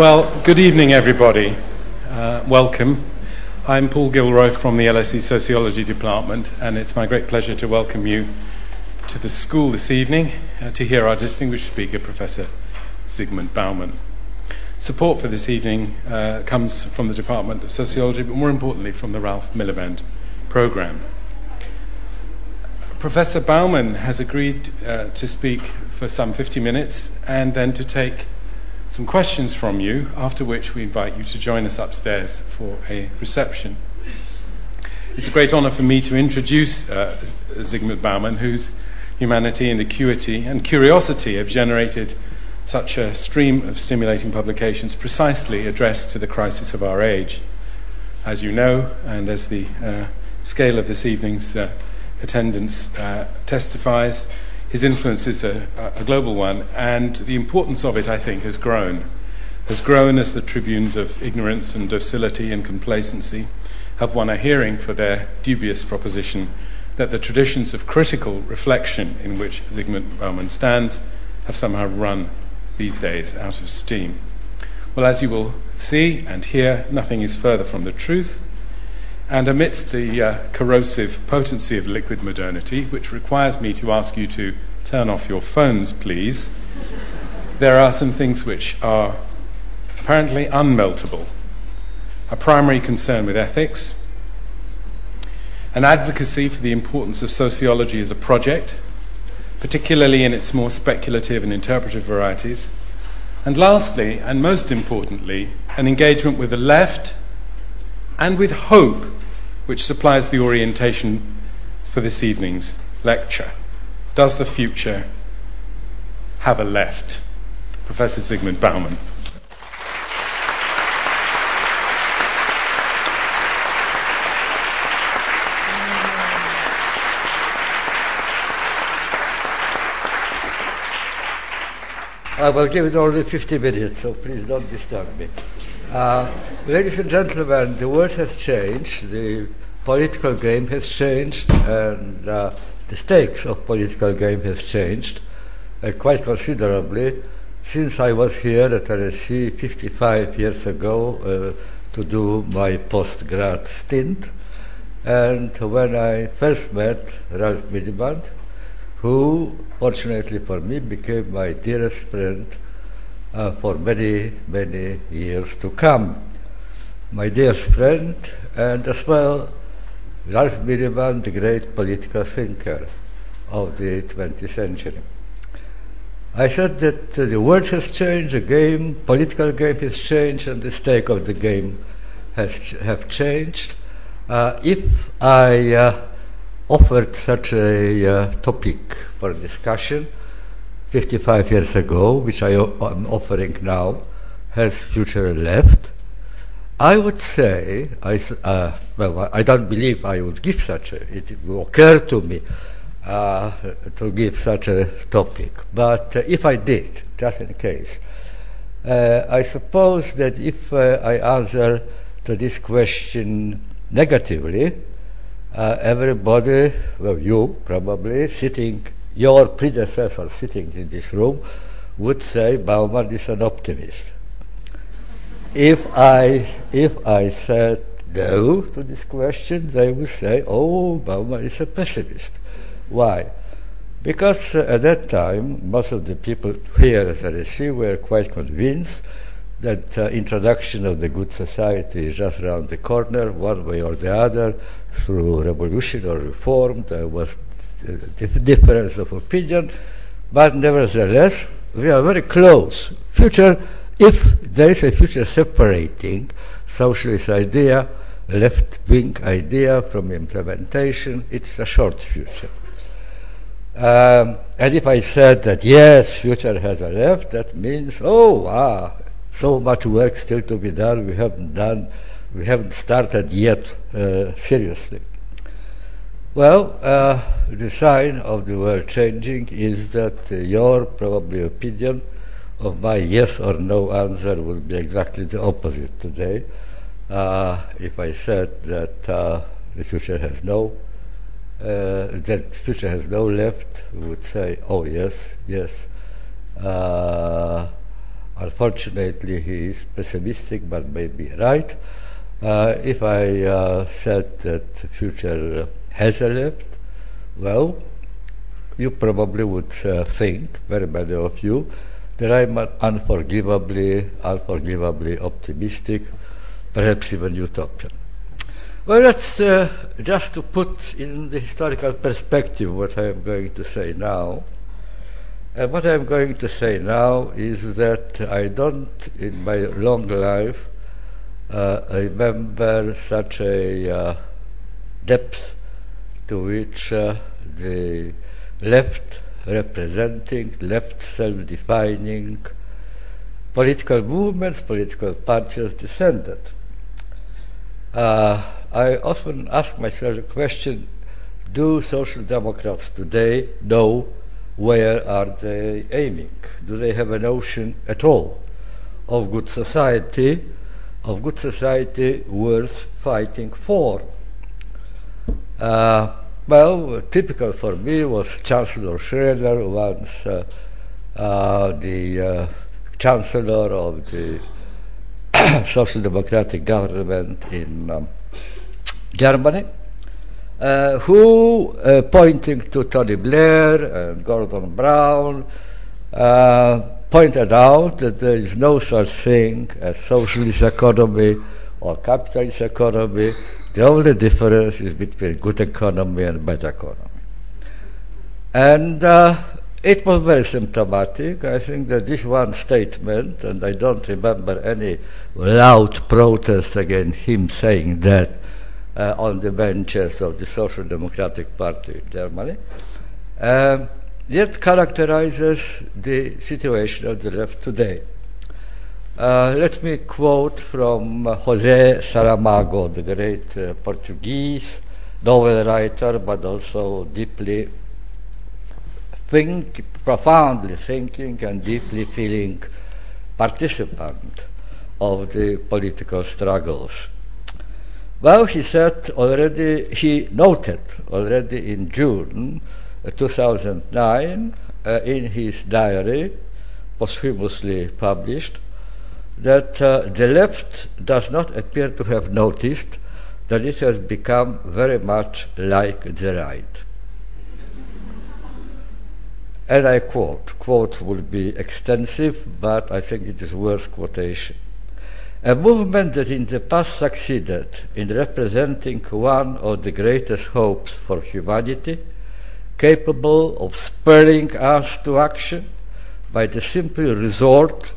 Well, good evening, everybody. Uh, welcome. I'm Paul Gilroy from the LSE Sociology Department, and it's my great pleasure to welcome you to the school this evening uh, to hear our distinguished speaker, Professor Zygmunt Bauman. Support for this evening uh, comes from the Department of Sociology, but more importantly, from the Ralph Miliband program. Professor Bauman has agreed uh, to speak for some 50 minutes and then to take some questions from you, after which we invite you to join us upstairs for a reception. It's a great honor for me to introduce uh, Zygmunt Bauman, whose humanity and acuity and curiosity have generated such a stream of stimulating publications precisely addressed to the crisis of our age. As you know, and as the uh, scale of this evening's uh, attendance uh, testifies, his influence is a, a, global one, and the importance of it, I think, has grown. Has grown as the tribunes of ignorance and docility and complacency have won a hearing for their dubious proposition that the traditions of critical reflection in which Zygmunt Bauman stands have somehow run these days out of steam. Well, as you will see and hear, nothing is further from the truth. And amidst the uh, corrosive potency of liquid modernity, which requires me to ask you to turn off your phones, please, there are some things which are apparently unmeltable. A primary concern with ethics, an advocacy for the importance of sociology as a project, particularly in its more speculative and interpretive varieties. And lastly, and most importantly, an engagement with the left and with hope, which supplies the orientation for this evening's lecture. Does the future have a left? Professor Zygmunt Bauman. I will give it only 50 minutes, so please don't disturb me. Uh, ladies and gentlemen, the world has changed, the political game has changed, and uh, the stakes of political game has changed uh, quite considerably since I was here at LSE 55 years ago uh, to do my postgrad stint. And when I first met Ralph Miliband, who, fortunately for me, became my dearest friend uh, for many, many years to come. My dearest friend, and as well, Ralph Miliband, the great political thinker of the 20th century. I said that uh, the world has changed, the game, political game has changed, and the stake of the game has ch- have changed. Uh, if I uh, offered such a uh, topic for discussion 55 years ago, which I am offering now, has future left. I would say, I, uh, well, I don't believe I would give such a, it will occur to me uh, to give such a topic. But uh, if I did, just in case, uh, I suppose that if uh, I answer to this question negatively, uh, everybody, well, you probably, sitting, your predecessor sitting in this room, would say Bauman is an optimist. If I, if I said no to this question, they would say, oh, Bauman is a pessimist. Why? Because uh, at that time, most of the people here at LSE were quite convinced that uh, introduction of the good society is just around the corner, one way or the other, through revolution or reform. There was a difference of opinion, but nevertheless, we are very close. Future, if there is a future separating socialist idea, left-wing idea from implementation, it's a short future. Um, and if I said that yes, future has a left, that means, oh, wow, so much work still to be done. We haven't done, we haven't started yet uh, seriously. Well, uh, the sign of the world changing is that uh, your probably opinion of my yes or no answer would be exactly the opposite today. Uh, if I said that uh, the future has no, uh, that future has no left, would say, oh yes, yes. unfortunately, he is pessimistic, but maybe right. Uh, if I uh, said that the future has a left, well, you probably would uh, think, very many of you, that I'm unforgivably, unforgivably optimistic, perhaps even utopian. Well, that's uh, just to put in the historical perspective what I am going to say now. And what I'm going to say now is that I don't, in my long life, uh, remember such a uh, depth to which uh, the left representing, left self-defining political movements, political parties descended. Uh, I often ask myself the question, do social democrats today know where are they aiming? Do they have a notion at all of good society, of good society worth fighting for? Uh, well, typical for me was Chancellor Schroeder, once uh, uh, the uh, Chancellor of the Social Democratic government in um, Germany, uh, who, uh, pointing to Tony Blair and Gordon Brown, uh, pointed out that there is no such thing as socialist economy or capitalist economy. The only difference is between good economy and bad economy. And uh, it was very symptomatic. I think that this one statement, and I don't remember any loud protest against him saying that uh, on the benches of the Social Democratic Party in Germany, uh, yet characterizes the situation of the left today. Uh, let me quote from Jose Saramago, the great uh, Portuguese novel writer, but also deeply think, profoundly thinking and deeply feeling participant of the political struggles. Well, he said already, he noted already in June uh, 2009 uh, in his diary, posthumously published, that uh, the left does not appear to have noticed that it has become very much like the right. And I quote, quote would be extensive, but I think it is worth quotation. A movement that in the past succeeded in representing one of the greatest hopes for humanity, capable of spurring us to action by the simple resort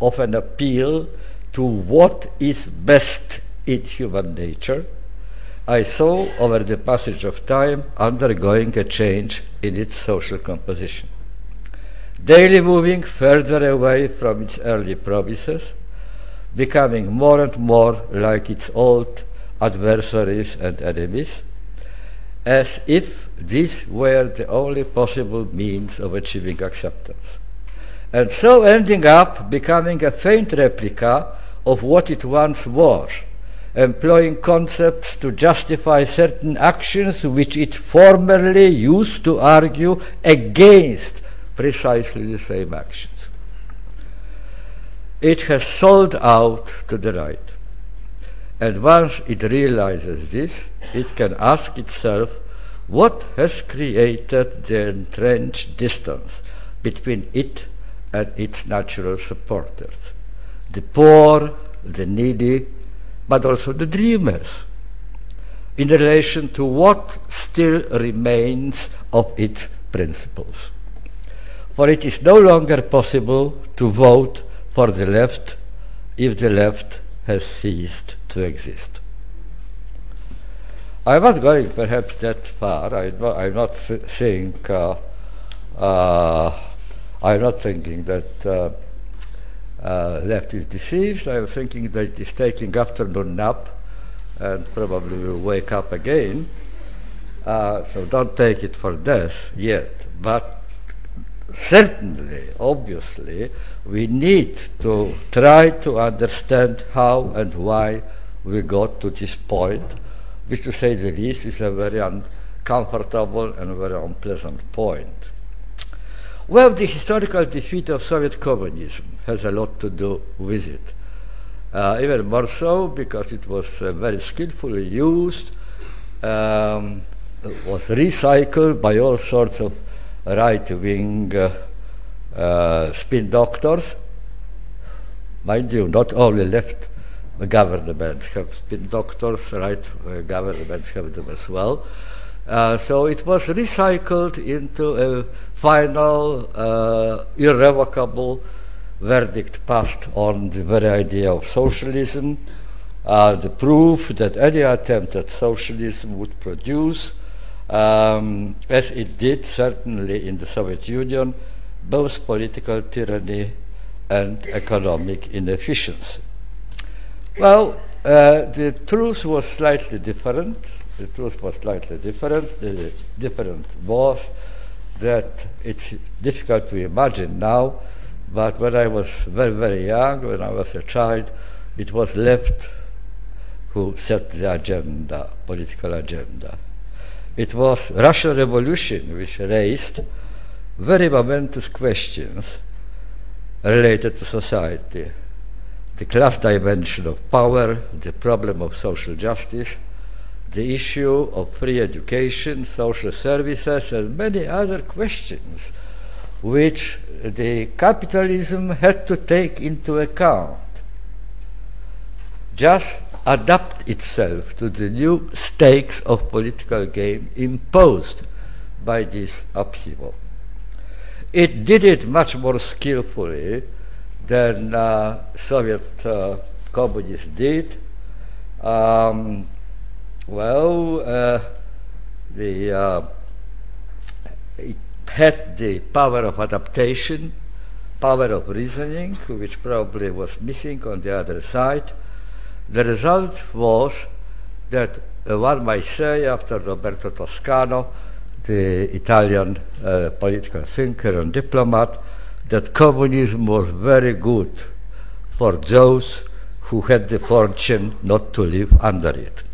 of an appeal to what is best in human nature, I saw over the passage of time undergoing a change in its social composition daily moving further away from its early promises, becoming more and more like its old adversaries and enemies, as if these were the only possible means of achieving acceptance. And so ending up becoming a faint replica of what it once was, employing concepts to justify certain actions which it formerly used to argue against precisely the same actions. It has sold out to the right. And once it realizes this, it can ask itself what has created the entrenched distance between it and its natural supporters the poor, the needy, but also the dreamers, in relation to what still remains of its principles for it is no longer possible to vote for the left if the left has ceased to exist. I'm not going perhaps that far. I, am not saying, uh, uh, I'm not thinking that uh, uh, left is deceased. I'm thinking that it is taking afternoon nap and probably will wake up again. Uh, so don't take it for death yet. But certainly, obviously, we need to try to understand how and why we got to this point, which, to say the least, is a very uncomfortable and very unpleasant point. Well, the historical defeat of Soviet communism has a lot to do with it. Uh, even more so because it was uh, very skillfully used, um, was recycled by all sorts of right wing uh, uh, spin doctors. Mind you, not only left governments have spin doctors, right uh, governments have them as well. Uh, so it was recycled into a final, uh, irrevocable verdict passed on the very idea of socialism, uh, the proof that any attempt at socialism would produce, um, as it did certainly in the Soviet Union, both political tyranny and economic inefficiency. Well, uh, the truth was slightly different the truth was slightly different. The difference was that it's difficult to imagine now, but when I was very, very young, when I was a child, it was left who set the agenda, political agenda. It was Russian Revolution which raised very momentous questions related to society. The class dimension of power, the problem of social justice, the issue of free education, social services, and many other questions which the capitalism had to take into account. Just adapt itself to the new stakes of political game imposed by this upheaval. It did it much more skillfully than uh, Soviet uh, communists did. Um, well, uh, the, uh, it had the power of adaptation, power of reasoning, which probably was missing on the other side. The result was that uh, one might say, after Roberto Toscano, the Italian uh, political thinker and diplomat, that communism was very good for those who had the fortune not to live under it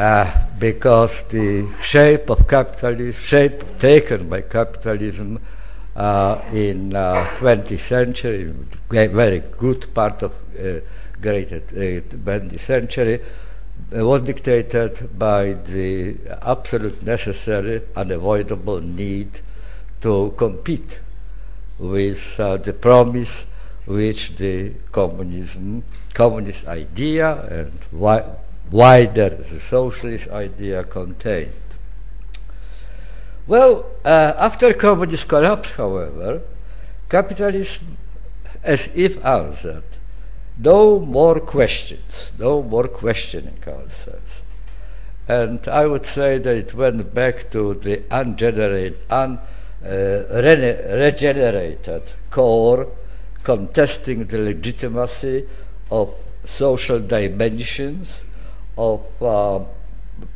uh, because the shape of capitalism, shape taken by capitalism uh, in uh, 20th century, very good part of uh, great 20th uh, century, uh, was dictated by the absolute necessary, unavoidable need to compete with the promise which the communism, communist idea and why, wider the socialist idea contained. Well, uh, after communist collapse, however, capitalism as if answered no more questions, no more questioning. And I would say that it went back to the ungenerated, un, uh, core contesting the legitimacy of social dimensions of uh,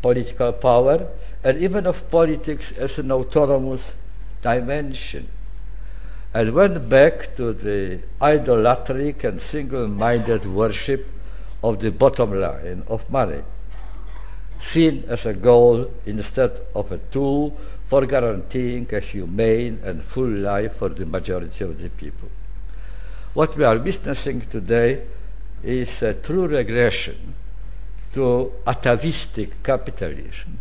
political power and even of politics as an autonomous dimension and went back to the idolatric and single minded worship of the bottom line of money, seen as a goal instead of a tool for guaranteeing a humane and full life for the majority of the people. What we are witnessing today is a true regression to atavistic capitalism,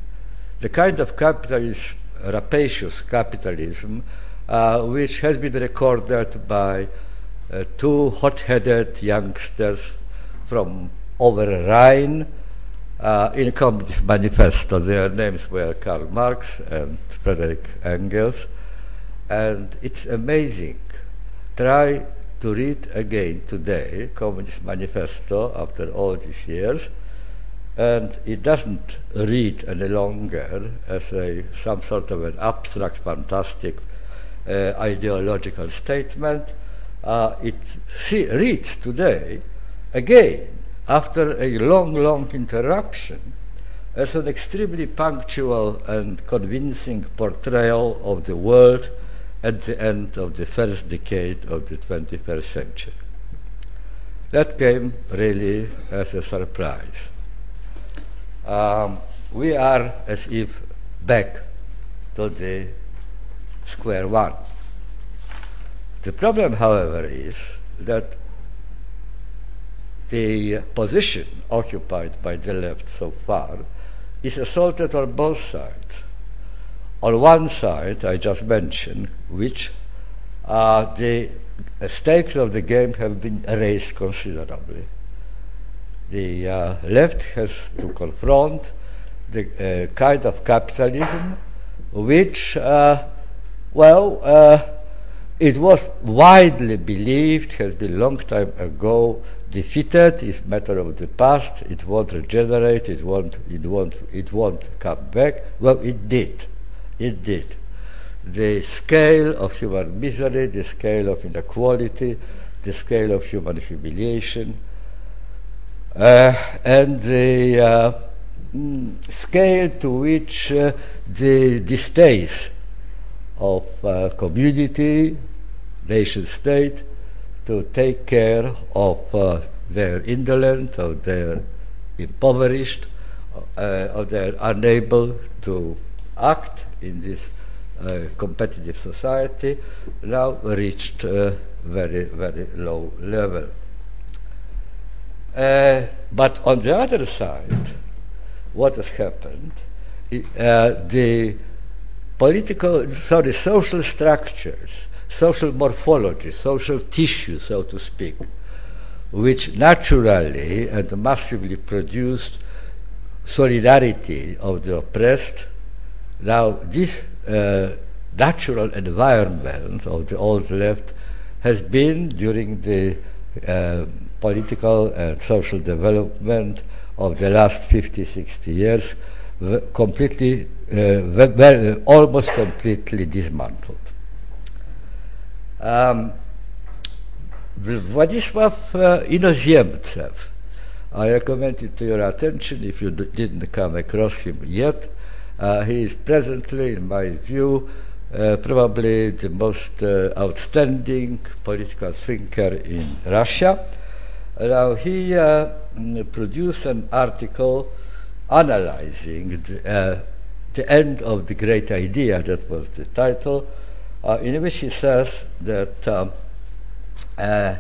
the kind of capitalism, rapacious capitalism, uh, which has been recorded by uh, two hot-headed youngsters from over Rhine uh, in Communist Manifesto. Their names were Karl Marx and Frederick Engels. And it's amazing. Try to read again today Communist Manifesto after all these years and it doesn't read any longer as a, some sort of an abstract, fantastic uh, ideological statement. Uh, it see, reads today, again, after a long, long interruption, as an extremely punctual and convincing portrayal of the world at the end of the first decade of the 21st century. That came really as a surprise um, we are as if back to the square one. The problem, however, is that the position occupied by the left so far is assaulted on both sides. On one side, I just mentioned, which uh, the stakes of the game have been raised considerably. The uh, left has to confront the uh, kind of capitalism which, uh, well, uh, it was widely believed, has been long time ago, defeated, it's matter of the past, it won't regenerate, it won't, it won't, it won't come back. Well, it did. It did. The scale of human misery, the scale of inequality, the scale of human humiliation, and the uh, mm, scale to which uh, the distaste of uh, community, nation state, to take care of uh, their indolent, of their impoverished, uh, of their unable to act in this uh, competitive society, now reached a very, very low level. Uh, but on the other side, what has happened, uh, the political, sorry, social structures social morphology, social tissue, so to speak, which naturally and massively produced solidarity of the oppressed. Now, this uh, natural environment of the old left has been during the uh, political and social development of the last 50, 60 years completely, uh, almost completely dismantled. Um, Władysław uh, Inozemtsev, I recommend it to your attention if you didn't come across him yet. Uh, he is presently, in my view, uh, probably the most uh, outstanding political thinker in Russia. Now, he uh, produced an article analyzing the, uh, the end of the great idea, that was the title, uh, in which he says that um, uh,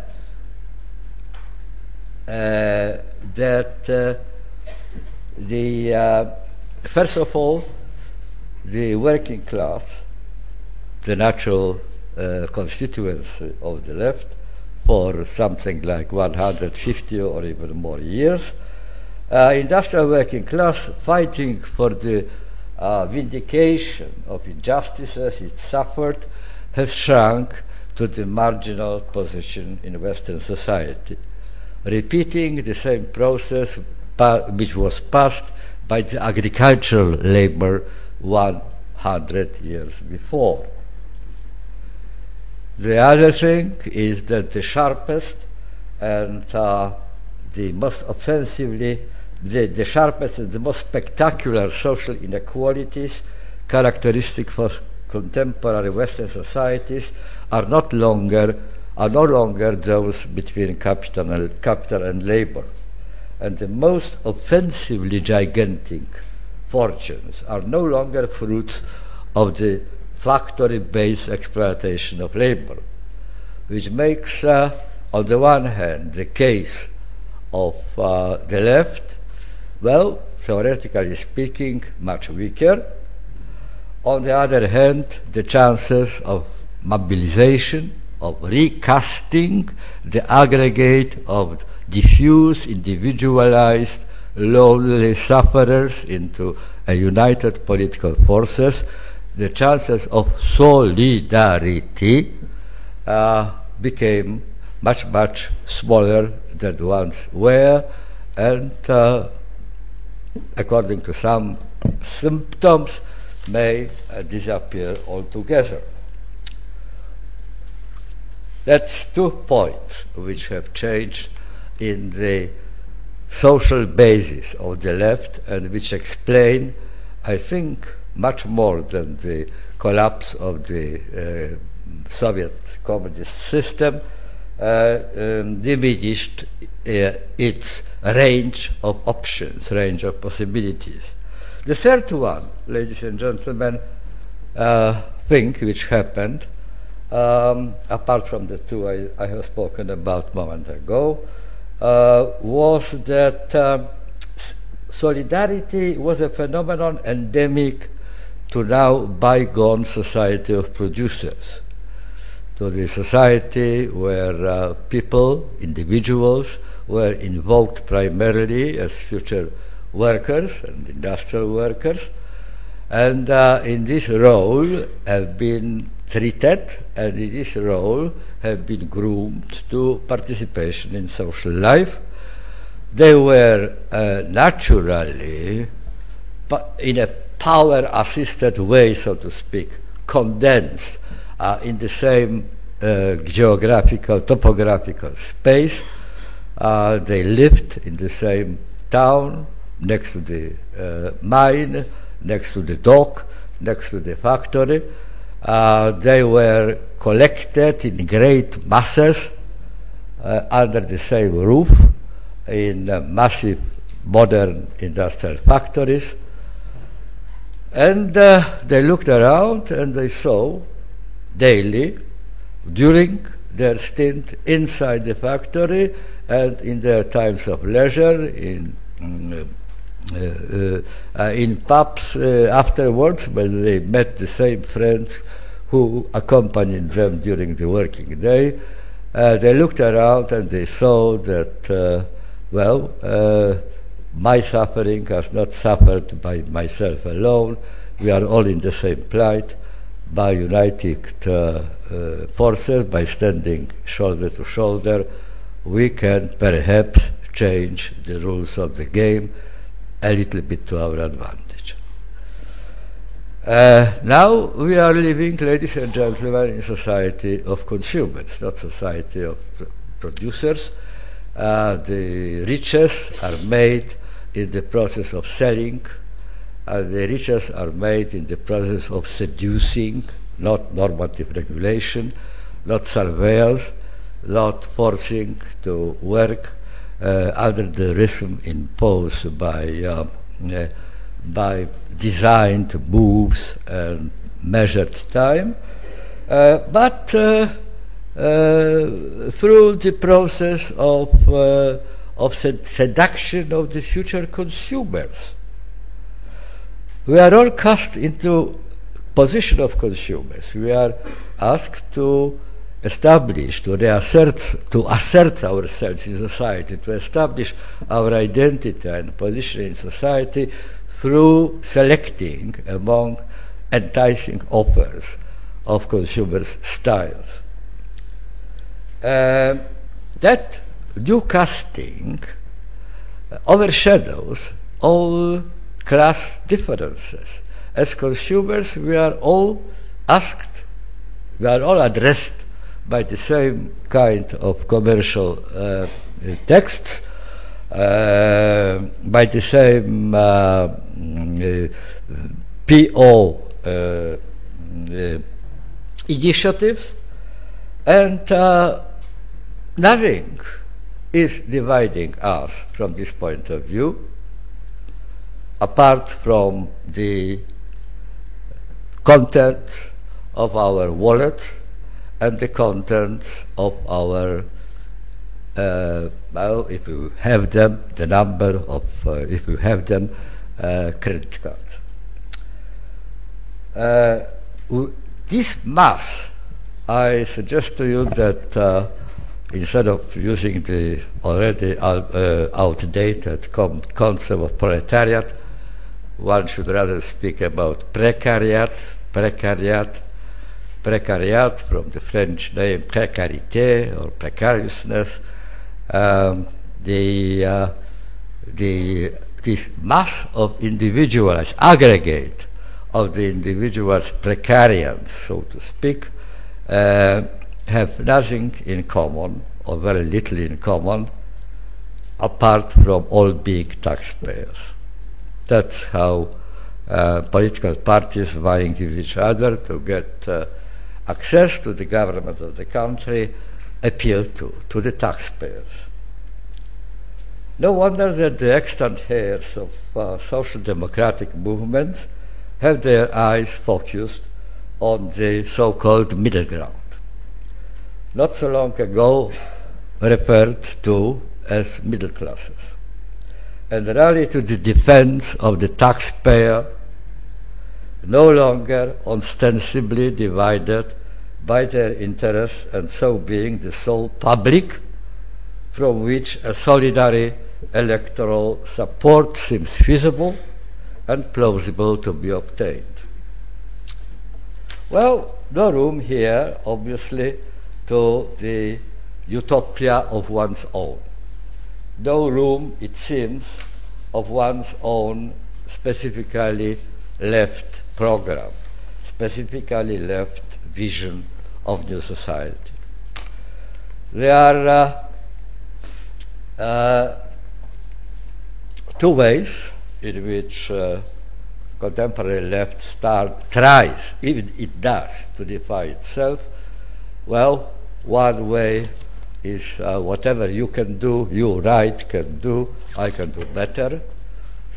uh, that uh, the first of all the working class, the natural constituency of the left, for something like 150 or even more years, industrial working class fighting for the uh, vindication of injustices it suffered has shrunk to the marginal position in Western society, repeating the same process which was passed by the agricultural labor 100 years before. The other thing is that the sharpest and uh, the most offensively the, the sharpest and the most spectacular social inequalities characteristic for contemporary Western societies are not longer are no longer those between capital and, capital and labor. And the most offensively gigantic fortunes are no longer fruits of the factory based exploitation of labor, which makes, uh, on the one hand, the case of uh, the left well, theoretically speaking, much weaker. On the other hand, the chances of mobilization, of recasting the aggregate of diffuse, individualized, lonely sufferers into a united political forces, the chances of solidarity uh, became much, much smaller than once were, and uh, according to some symptoms, may uh, disappear altogether. That's two points which have changed in the social basis of the left and which explain, I think, much more than the collapse of the uh, Soviet communist system, uh, um, diminished uh, its range of options, range of possibilities. The third one, ladies and gentlemen, uh, thing which happened um, apart from the two I, I, have spoken about moment ago, uh, was that um, solidarity was a phenomenon endemic to now bygone society of producers, to the society where uh, people, individuals, were invoked primarily as future workers and industrial workers, and uh, in this role have been treated and in this role have been groomed to participation in social life. They were uh, naturally, in a power assisted way, so to speak, condensed uh, in the same uh, geographical, topographical space. Uh, they lived in the same town, next to the uh, mine, next to the dock, next to the factory. Uh, they were collected in great masses uh, under the same roof in massive modern industrial factories. And uh, they looked around and they saw daily, during their stint inside the factory and in their times of leisure, in mm, uh, uh, in pubs uh, afterwards when they met the same friends who accompanied them during the working day. they looked around and they saw that, well, my suffering has not suffered by myself alone. We are all in the same plight. By uniting uh, uh, forces, by standing shoulder to shoulder, we can perhaps change the rules of the game a little bit to our advantage. Uh, now we are living, ladies and gentlemen, in a society of consumers, not a society of pr producers. Uh, the riches are made in the process of selling, uh, the riches are made in the process of seducing, not normative regulation, not surveillance, not forcing to work uh, under the rhythm imposed by, uh, uh, by designed moves and measured time, but through the process of, of sed seduction of the future consumers. We are all cast into position of consumers. We are asked to establish, to reassert, to assert ourselves in society, to establish our identity and position in society through selecting among enticing offers of consumers' styles. Uh, that new casting overshadows all class differences. As consumers, we are all asked, we are all addressed by the same kind of commercial uh, texts, uh, by the same uh, mm, PO initiatives, and nothing is dividing us from this point of view apart from the content of our wallet and the content of our, uh, well, if you have them, the number of, uh, if you have them, uh, credit card. Uh, this mass, I suggest to you that uh, instead of using the already uh, outdated concept of proletariat, one should rather speak about precariat, precariat, precariat from the French name précarité or precariousness, um, the, uh, the, this mass of individuals, aggregate of the individuals, precarians, so to speak, uh, have nothing in common or very little in common apart from all being taxpayers. That's how uh, political parties vying with each other to get uh, access to the government of the country appeal to, to the taxpayers. No wonder that the extant heirs of uh, social democratic movements have their eyes focused on the so-called middle ground. Not so long ago referred to as middle classes, and rally to the defense of the taxpayer, no longer ostensibly divided by their interests and so being the sole public from which a solidary electoral support seems feasible and plausible to be obtained. Well, no room here, obviously, to the utopia of one's own. No room, it seems, of one's own specifically left program, specifically left vision of new society. There are uh, uh, two ways in which uh, contemporary left start tries, even it does, to define itself. Well, one way is uh, whatever you can do, you right can do, I can do better.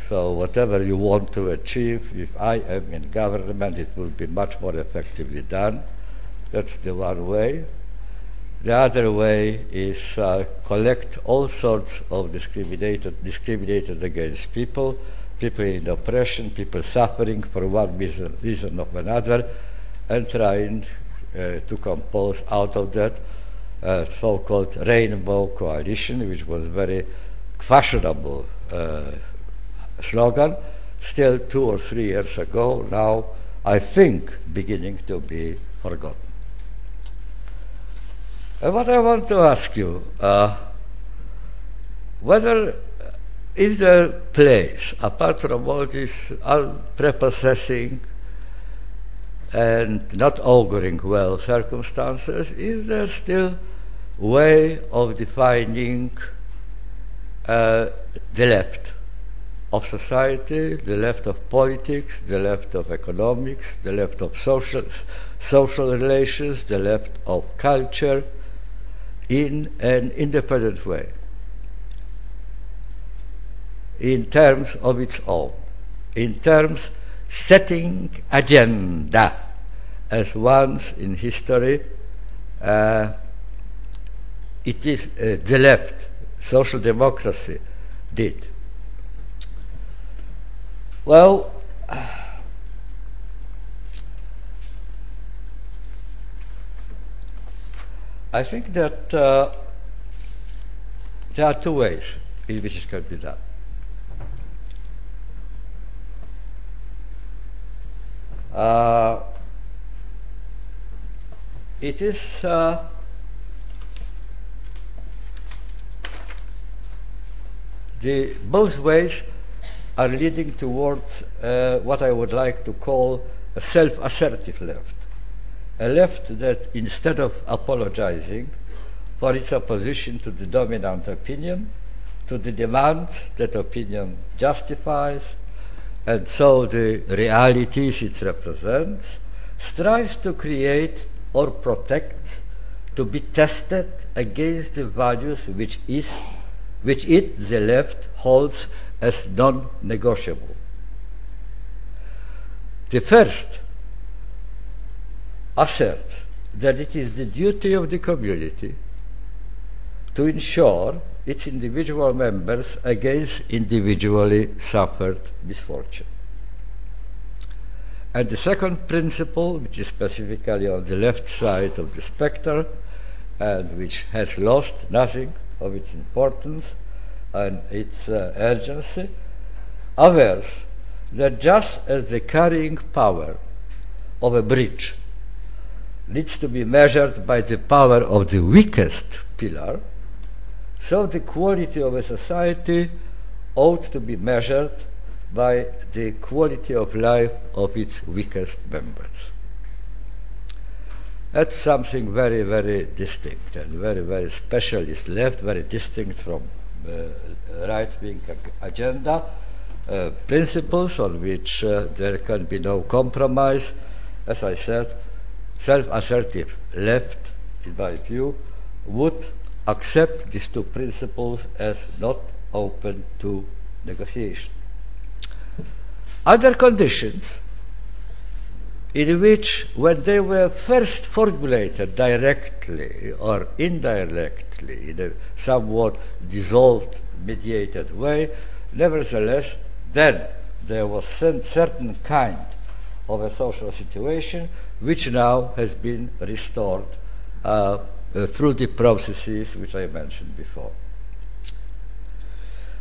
So whatever you want to achieve, if I am in government, it will be much more effectively done. That's the one way. The other way is uh, collect all sorts of discriminated, discriminated against people, people in oppression, people suffering for one reason, reason or another, and trying uh, to compose out of that a so-called rainbow coalition, which was very fashionable uh, slogan, still two or three years ago, now I think beginning to be forgotten. And what I want to ask you, uh, whether is there place, apart from all this prepossessing and not auguring well circumstances, is there still way of defining uh, the left of society, the left of politics, the left of economics, the left of social, social relations, the left of culture, in an independent way, in terms of its own, in terms setting agenda, as once in history uh, it is uh, the left, social democracy, did. Well, I think that uh, there are two ways in which it can be done. Uh, it is uh, the both ways are leading towards uh, what I would like to call a self-assertive left. A left that instead of apologizing for its opposition to the dominant opinion, to the demand that opinion justifies, and so the realities it represents, strives to create or protect, to be tested against the values which is which it, the left, holds as non-negotiable. The first asserts that it is the duty of the community to ensure its individual members against individually suffered misfortune. And the second principle, which is specifically on the left side of the spectrum, and which has lost nothing of its importance and its uh, urgency, avers that just as the carrying power of a bridge needs to be measured by the power of the weakest pillar, so the quality of a society ought to be measured by the quality of life of its weakest members. That's something very, very distinct and very, very special is left, very distinct from uh, right-wing agenda, uh, principles on which uh, there can be no compromise. As I said, self-assertive left, in my view, would accept these two principles as not open to negotiation. Other conditions in which, when they were first formulated directly or indirectly in a somewhat dissolved, mediated way, nevertheless, then there was some certain kind of a social situation which now has been restored uh, uh, through the processes which I mentioned before.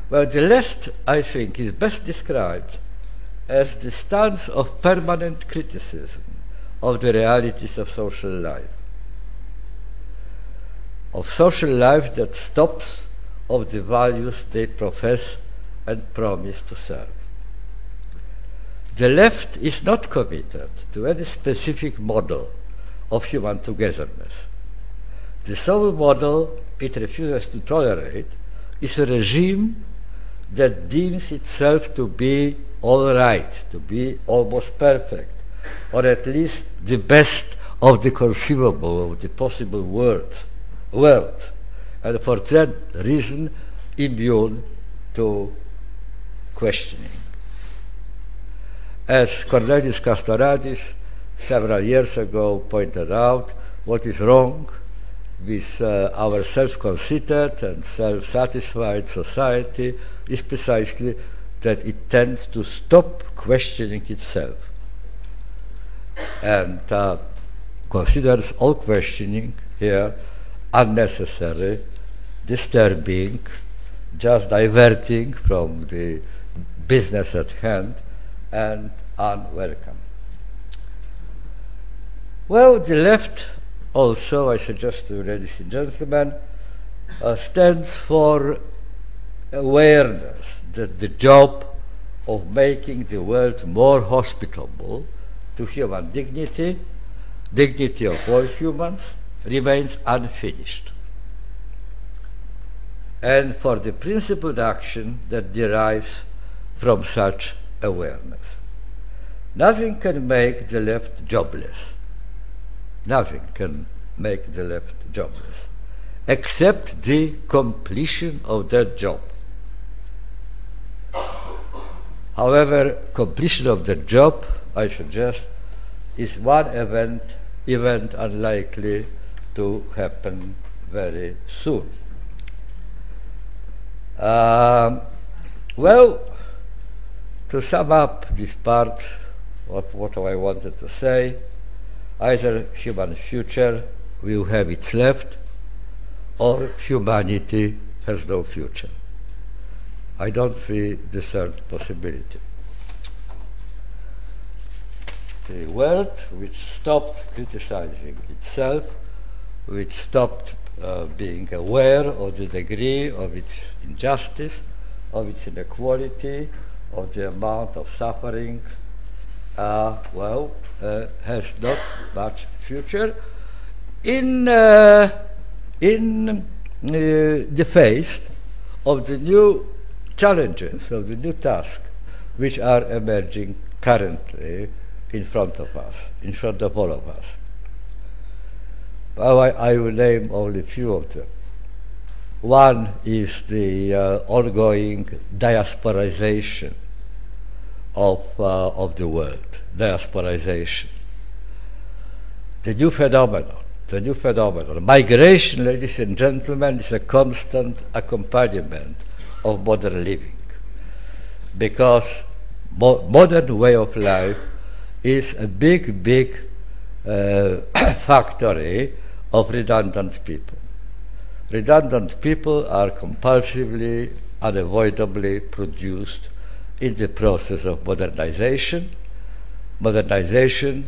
Well, the last, I think, is best described as the stance of permanent criticism of the realities of social life, of social life that stops of the values they profess and promise to serve. The left is not committed to any specific model of human togetherness. The sole model it refuses to tolerate is a regime that deems itself to be all right, to be almost perfect, or at least the best of the conceivable, of the possible world, world, and for that reason immune to questioning. As Cornelius Castoriadis several years ago pointed out, what is wrong with uh, our self-conceited and self-satisfied society is precisely that it tends to stop questioning itself and uh, considers all questioning here unnecessary, disturbing, just diverting from the business at hand and unwelcome. Well, the left also, I suggest to ladies and gentlemen, uh, stands for awareness that the job of making the world more hospitable to human dignity, dignity of all humans, remains unfinished. And for the principled action that derives from such awareness. Nothing can make the left jobless. Nothing can make the left jobless except the completion of that job. However, completion of the job, I suggest, is one event, event unlikely to happen very soon. Um, well, to sum up this part of what I wanted to say, either human future will have its left, or humanity has no future. I don't see the third possibility. The world which stopped criticizing itself, which stopped uh, being aware of the degree of its injustice, of its inequality, of the amount of suffering, uh, well, has not much future. In, uh, in uh, the face of the new challenges, of the new tasks which are emerging currently in front of us, in front of all of us. I, I will name only a few of them. One is the uh, ongoing diasporization of, uh, of the world, diasporization. The new phenomenon, the new phenomenon. Migration, ladies and gentlemen, is a constant accompaniment of modern living. Because mo- modern way of life is a big, big uh, factory of redundant people. Redundant people are compulsively, unavoidably produced in the process of modernization. Modernization,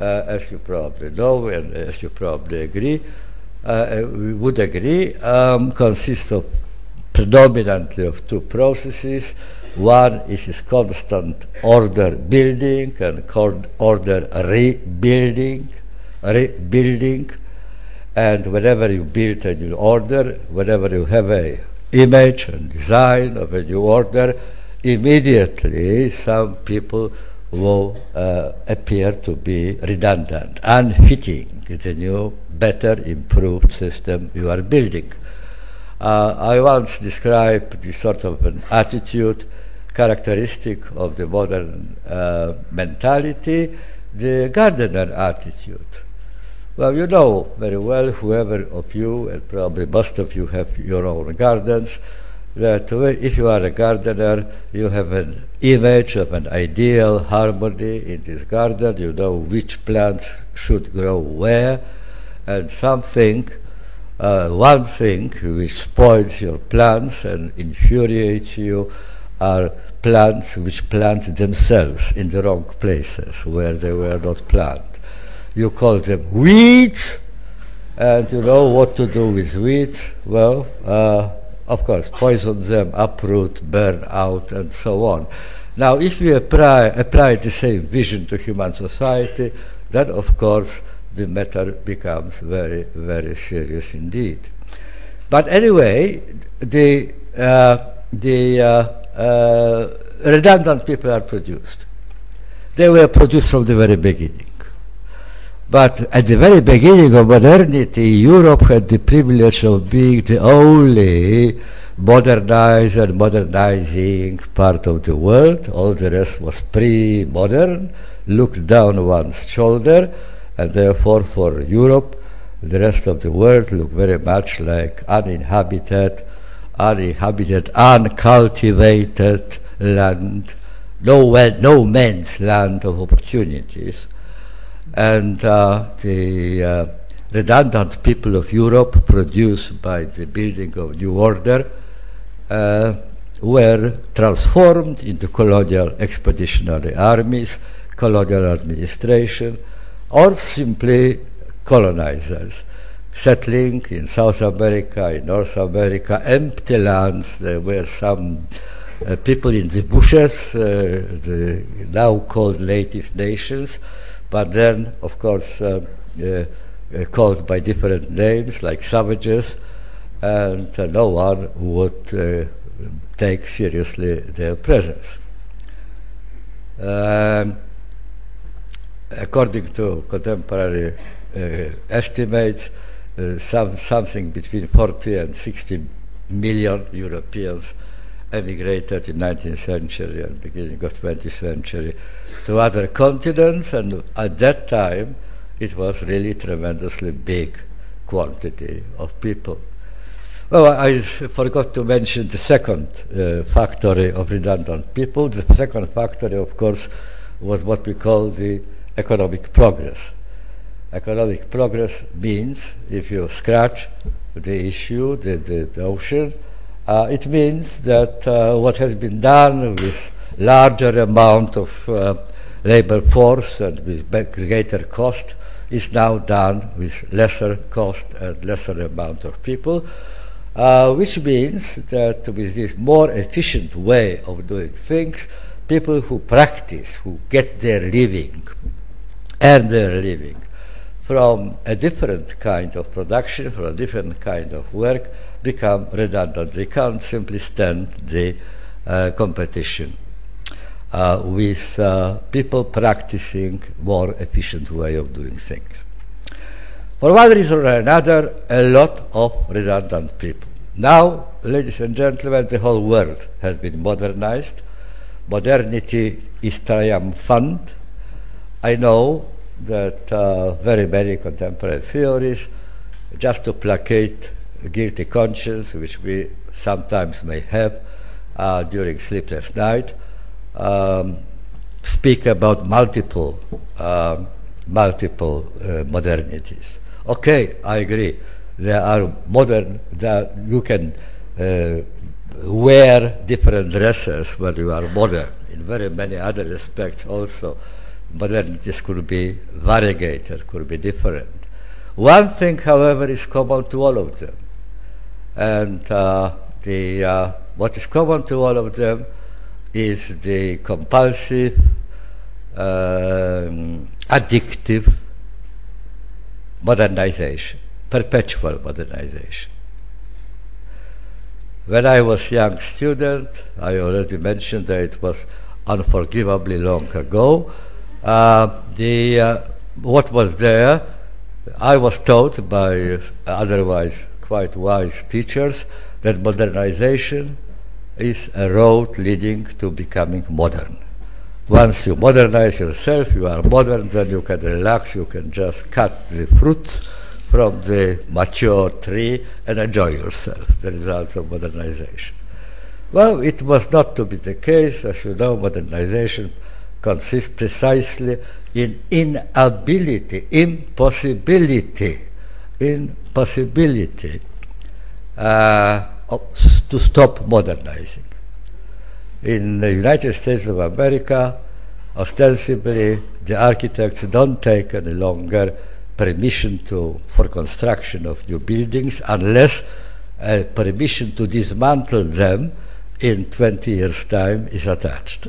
uh, as you probably know and as you probably agree, uh, we would agree, um, consists of predominantly of two processes. One is constant order building and order rebuilding, rebuilding. And whenever you build a new order, whenever you have a image and design of a new order, immediately some people will uh, appear to be redundant, unfitting the new, better, improved system you are building. Uh, I once described this sort of an attitude characteristic of the modern uh, mentality the gardener attitude. Well, you know very well, whoever of you, and probably most of you have your own gardens, that if you are a gardener, you have an image of an ideal harmony in this garden. You know which plants should grow where, and something, uh, one thing which spoils your plants and infuriates you are plants which plant themselves in the wrong places where they were not planted you call them weeds, and you know what to do with weeds. Well, uh, of course, poison them, uproot, burn out, and so on. Now, if we apply, apply the same vision to human society, then of course the matter becomes very, very serious indeed. But anyway, the, uh, the uh, uh redundant people are produced. They were produced from the very beginning. But at the very beginning of modernity, Europe had the privilege of being the only modernized and modernizing part of the world. All the rest was pre-modern, looked down one's shoulder, and therefore for Europe, the rest of the world looked very much like uninhabited, uninhabited, uncultivated land, no, no man's land of opportunities and uh, the uh, redundant people of Europe produced by the building of new order uh, were transformed into colonial expeditionary armies, colonial administration, or simply colonizers, settling in South America, in North America, empty lands. There were some uh, people in the bushes, uh, the now called native nations, but then, of course, uh, uh, uh, called by different names like savages, and no one would take seriously their presence. Um, according to contemporary estimates, some, something between 40 and 60 million Europeans emigrated in 19th century and beginning of 20th century to other continents, and at that time it was really tremendously big quantity of people. Oh, I forgot to mention the second uh, factory of redundant people. The second factory, of course, was what we call the economic progress. Economic progress means, if you scratch the issue, the, the, the ocean, uh, it means that uh, what has been done with larger amount of uh, labor force and with greater cost is now done with lesser cost and lesser amount of people, uh, which means that with this more efficient way of doing things, people who practice, who get their living, earn their living from a different kind of production, from a different kind of work, become redundant. They can't simply stand the uh, competition uh, with uh, people practicing more efficient way of doing things. For one reason or another, a lot of redundant people. Now, ladies and gentlemen, the whole world has been modernized. Modernity is triumphant. I know that uh, very many contemporary theories, just to placate guilty conscience, which we sometimes may have uh, during sleepless night, um, speak about multiple, uh, multiple uh, modernities. Okay, I agree. There are modern that you can uh, wear different dresses when you are modern. In very many other respects, also, modernities could be variegated, could be different. One thing, however, is common to all of them, and uh, the uh, what is common to all of them is the compulsive, um, addictive modernization, perpetual modernization. When I was young student, I already mentioned that it was unforgivably long ago. Uh, the uh, what was there, I was taught by otherwise quite wise teachers that modernization is a road leading to becoming modern. Once you modernize yourself, you are modern, then you can relax, you can just cut the fruits from the mature tree and enjoy yourself, the results of modernization. Well, it was not to be the case. As you know, modernization consists precisely in inability, impossibility, impossibility uh, to stop modernizing. In the United States of America, ostensibly, the architects don't take any longer permission to, for construction of new buildings unless a permission to dismantle them in 20 years' time is attached.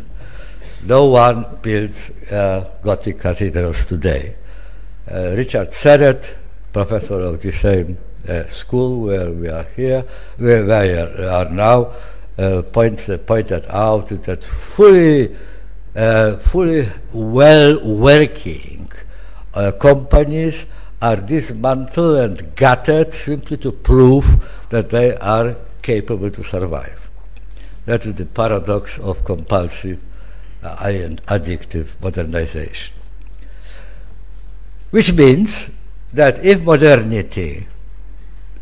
No one builds uh, Gothic cathedrals today. Uh, Richard Sennett, professor of the same uh, school where we are here, where we are now, uh, points, uh, pointed out that fully, uh, fully well working uh, companies are dismantled and gutted simply to prove that they are capable to survive. That is the paradox of compulsive uh, and addictive modernization. Which means that if modernity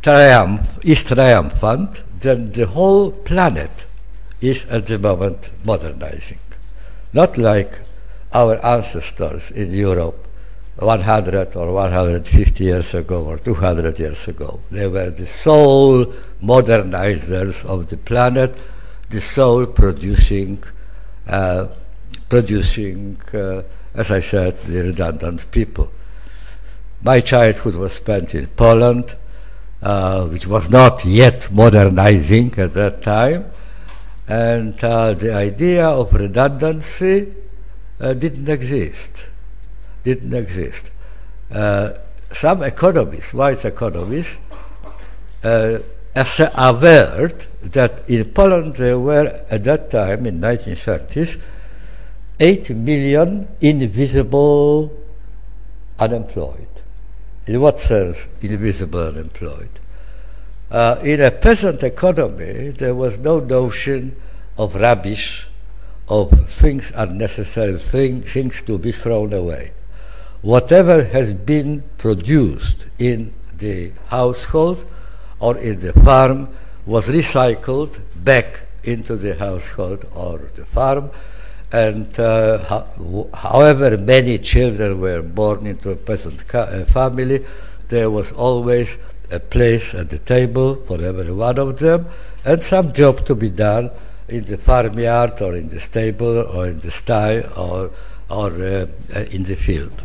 triumph, is triumphant, then the whole planet is at the moment modernizing. Not like our ancestors in Europe 100 or 150 years ago or 200 years ago. They were the sole modernizers of the planet, the sole producing, uh, producing, uh, as I said, the redundant people. My childhood was spent in Poland, uh, which was not yet modernizing at that time. And uh, the idea of redundancy uh, didn't exist. Didn't exist. Uh, some economists, white economists, uh, averred that in Poland there were at that time in 1930s 8 million invisible unemployed. In what sense invisible unemployed? Uh, in a peasant economy, there was no notion of rubbish, of things unnecessary, thing, things to be thrown away. Whatever has been produced in the household or in the farm was recycled back into the household or the farm and uh, ho- however many children were born into a peasant uh, family, there was always a place at the table for every one of them, and some job to be done in the farmyard or in the stable or in the sty or, or uh, uh in the field.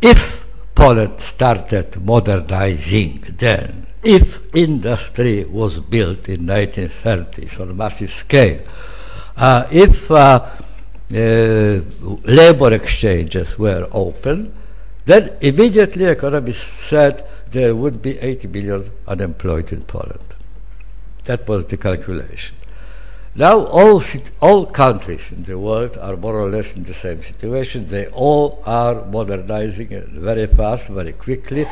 If Poland started modernizing then, if industry was built in 1930s on a massive scale, if uh, uh, labor exchanges were open, then immediately economists said there would be 80 million unemployed in Poland. That was the calculation. Now all, all countries in the world are more or less in the same situation. They all are modernizing very fast, very quickly,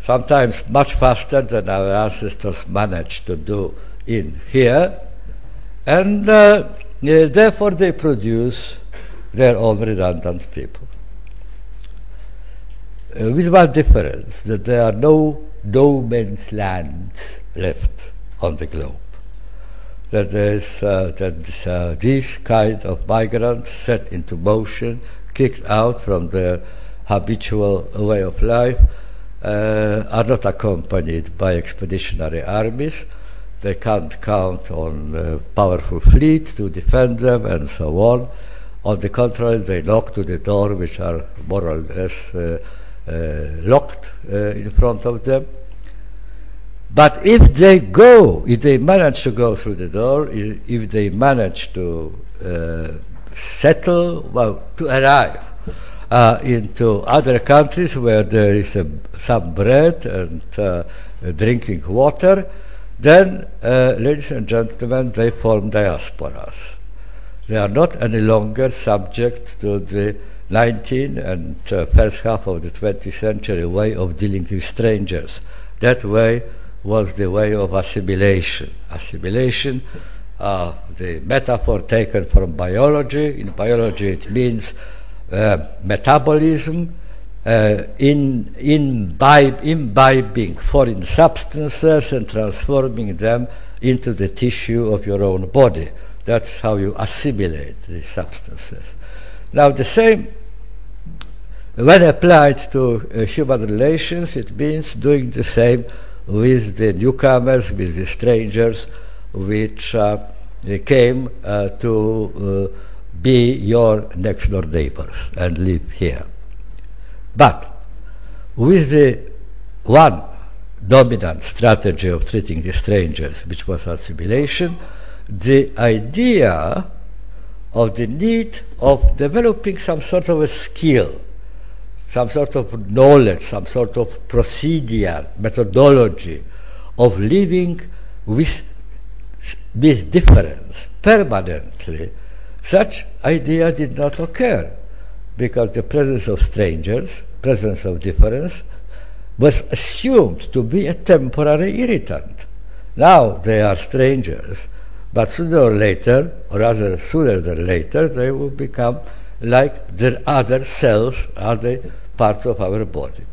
sometimes much faster than our ancestors managed to do in here. And uh, therefore, they produce their own redundant people. Uh, with one difference that there are no no man's lands left on the globe. That there's uh, that uh, these kind of migrants set into motion, kicked out from their habitual way of life, uh, are not accompanied by expeditionary armies they can't count on a powerful fleet to defend them and so on. On the contrary, they knock to the door, which are more or less uh, uh, locked uh, in front of them. But if they go, if they manage to go through the door, if they manage to uh, settle, well, to arrive uh, into other countries where there is some bread and uh, drinking water, then, uh, ladies and gentlemen, they form diasporas. They are not any longer subject to the 19th and uh, first half of the 20th century way of dealing with strangers. That way was the way of assimilation. Assimilation uh, the metaphor taken from biology. In biology, it means uh, metabolism, uh, in, imbibe, imbibing foreign substances and transforming them into the tissue of your own body. That's how you assimilate these substances. Now, the same, when applied to uh, human relations, it means doing the same with the newcomers, with the strangers, which uh, came uh, to uh, be your next door neighbors and live here. But with the one dominant strategy of treating the strangers, which was assimilation, the idea of the need of developing some sort of a skill, some sort of knowledge, some sort of procedure, methodology of living with this difference permanently, such idea did not occur because the presence of strangers, presence of difference, was assumed to be a temporary irritant. Now they are strangers, but sooner or later, or rather sooner than later, they will become like their other selves, other parts of our body.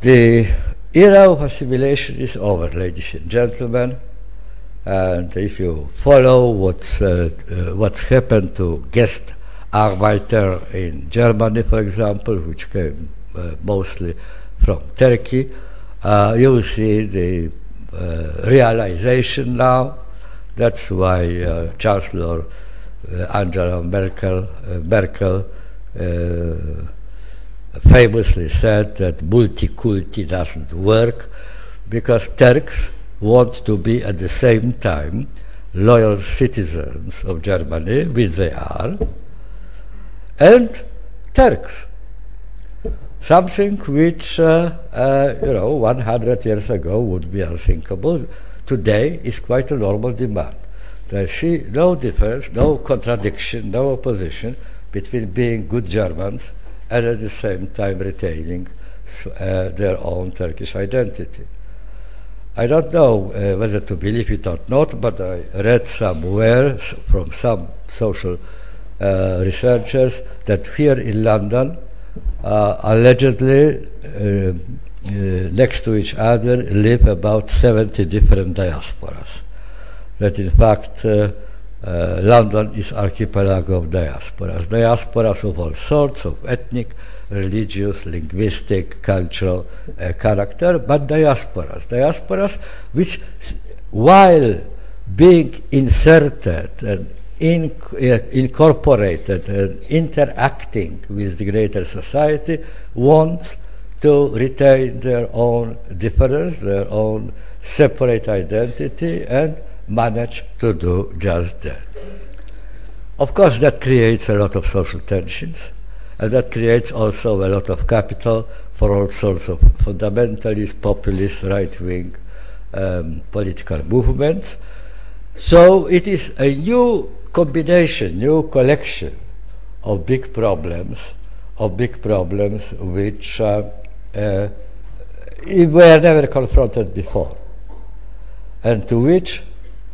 The era of assimilation is over, ladies and gentlemen. And if you follow what's, uh, uh, what's happened to guest Arbeiter in Germany, for example, which came uh, mostly from Turkey, uh, you will see the uh, realization now. That's why Chancellor Angela Merkel, Merkel famously said that multiculti doesn't work because Turks want to be at the same time loyal citizens of Germany, which they are, and Turks. Something which, uh, uh, you know, 100 years ago would be unthinkable, today is quite a normal demand. There is no difference, no contradiction, no opposition between being good Germans and at the same time retaining uh, their own Turkish identity. I don't know uh, whether to believe it or not, but I read somewhere from some social uh, researchers that here in London, uh, allegedly uh, uh, next to each other live about 70 different diasporas. That in fact, uh, London is archipelago of diasporas, diasporas of all sorts of ethnic, religious, linguistic, cultural uh, character, but diasporas. Diasporas which, while being inserted and in, uh, incorporated and interacting with the greater society, want to retain their own difference, their own separate identity, and manage to do just that. Of course, that creates a lot of social tensions and that creates also a lot of capital for all sorts of fundamentalist, populist, right-wing um, political movements. So it is a new combination, new collection of big problems, of big problems which uh, uh, were never confronted before, and to which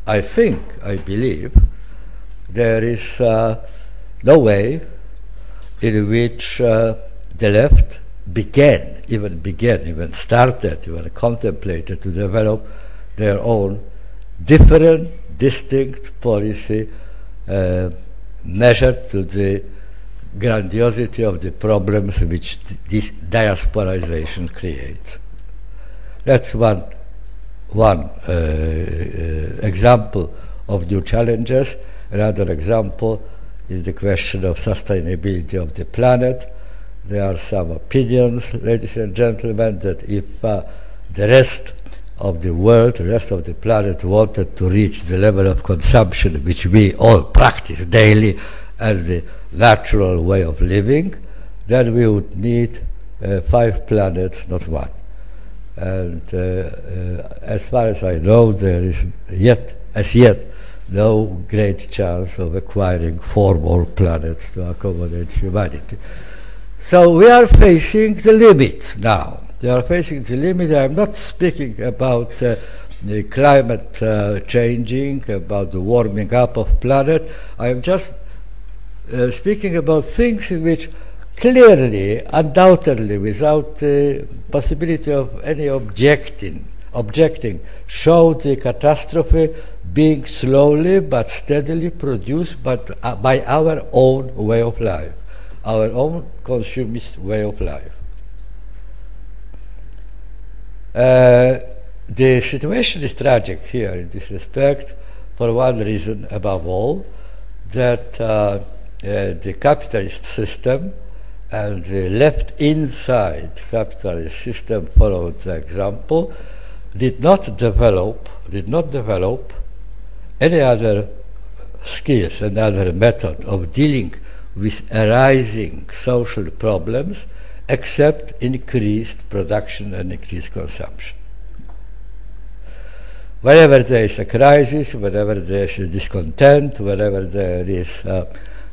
I think, I believe, there is uh, no way in which uh, the left began, even began, even started, even contemplated to develop their own different, distinct policy uh, measured to the grandiosity of the problems which this diasporization creates. That's one, one uh, uh, example of new challenges. Another example is the question of sustainability of the planet. There are some opinions, ladies and gentlemen, that if uh, the rest of the world, the rest of the planet wanted to reach the level of consumption which we all practice daily as the natural way of living, then we would need uh, five planets, not one. And uh, uh, as far as I know, there is yet, as yet, no great chance of acquiring four more planets to accommodate humanity. So we are facing the limit now. We are facing the limit. I'm not speaking about uh, the climate uh, changing, about the warming up of planet. I am just uh, speaking about things in which clearly, undoubtedly, without the possibility of any objecting, objecting, show the catastrophe being slowly but steadily produced but, uh, by our own way of life, our own consumist way of life. Uh, the situation is tragic here in this respect for one reason above all that uh, uh, the capitalist system and the left inside capitalist system followed the example did not develop did not develop any other skills and other method of dealing with arising social problems except increased production and increased consumption. Wherever there is a crisis, wherever there is discontent, wherever there is, uh,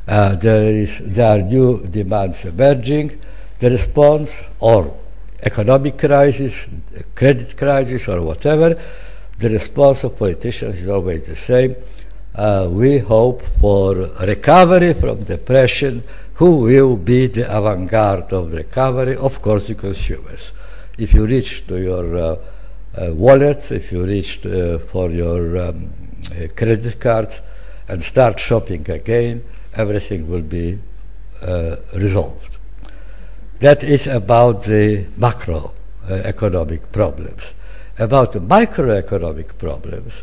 uh, there, is there are new demands emerging, the response or economic crisis, credit crisis, or whatever, the response of politicians is always the same. Uh, we hope for recovery from depression. Who will be the avant garde of recovery? Of course, the consumers. If you reach to your uh, uh, wallets, if you reach uh, for your um, uh, credit cards and start shopping again, everything will be uh, resolved. That is about the macro economic problems about the microeconomic problems,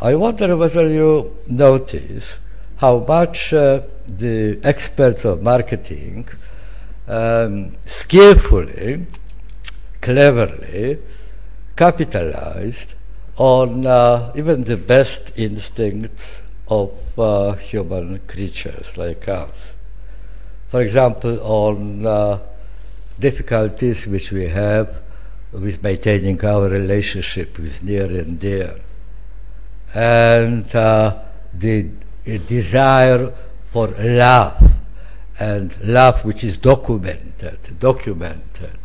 I wonder whether you notice how much uh, the experts of marketing um, skillfully, cleverly capitalized on uh, even the best instincts of uh, human creatures like us. For example, on uh, difficulties which we have with maintaining our relationship with near and dear. And uh, the desire for love, and love which is documented, documented,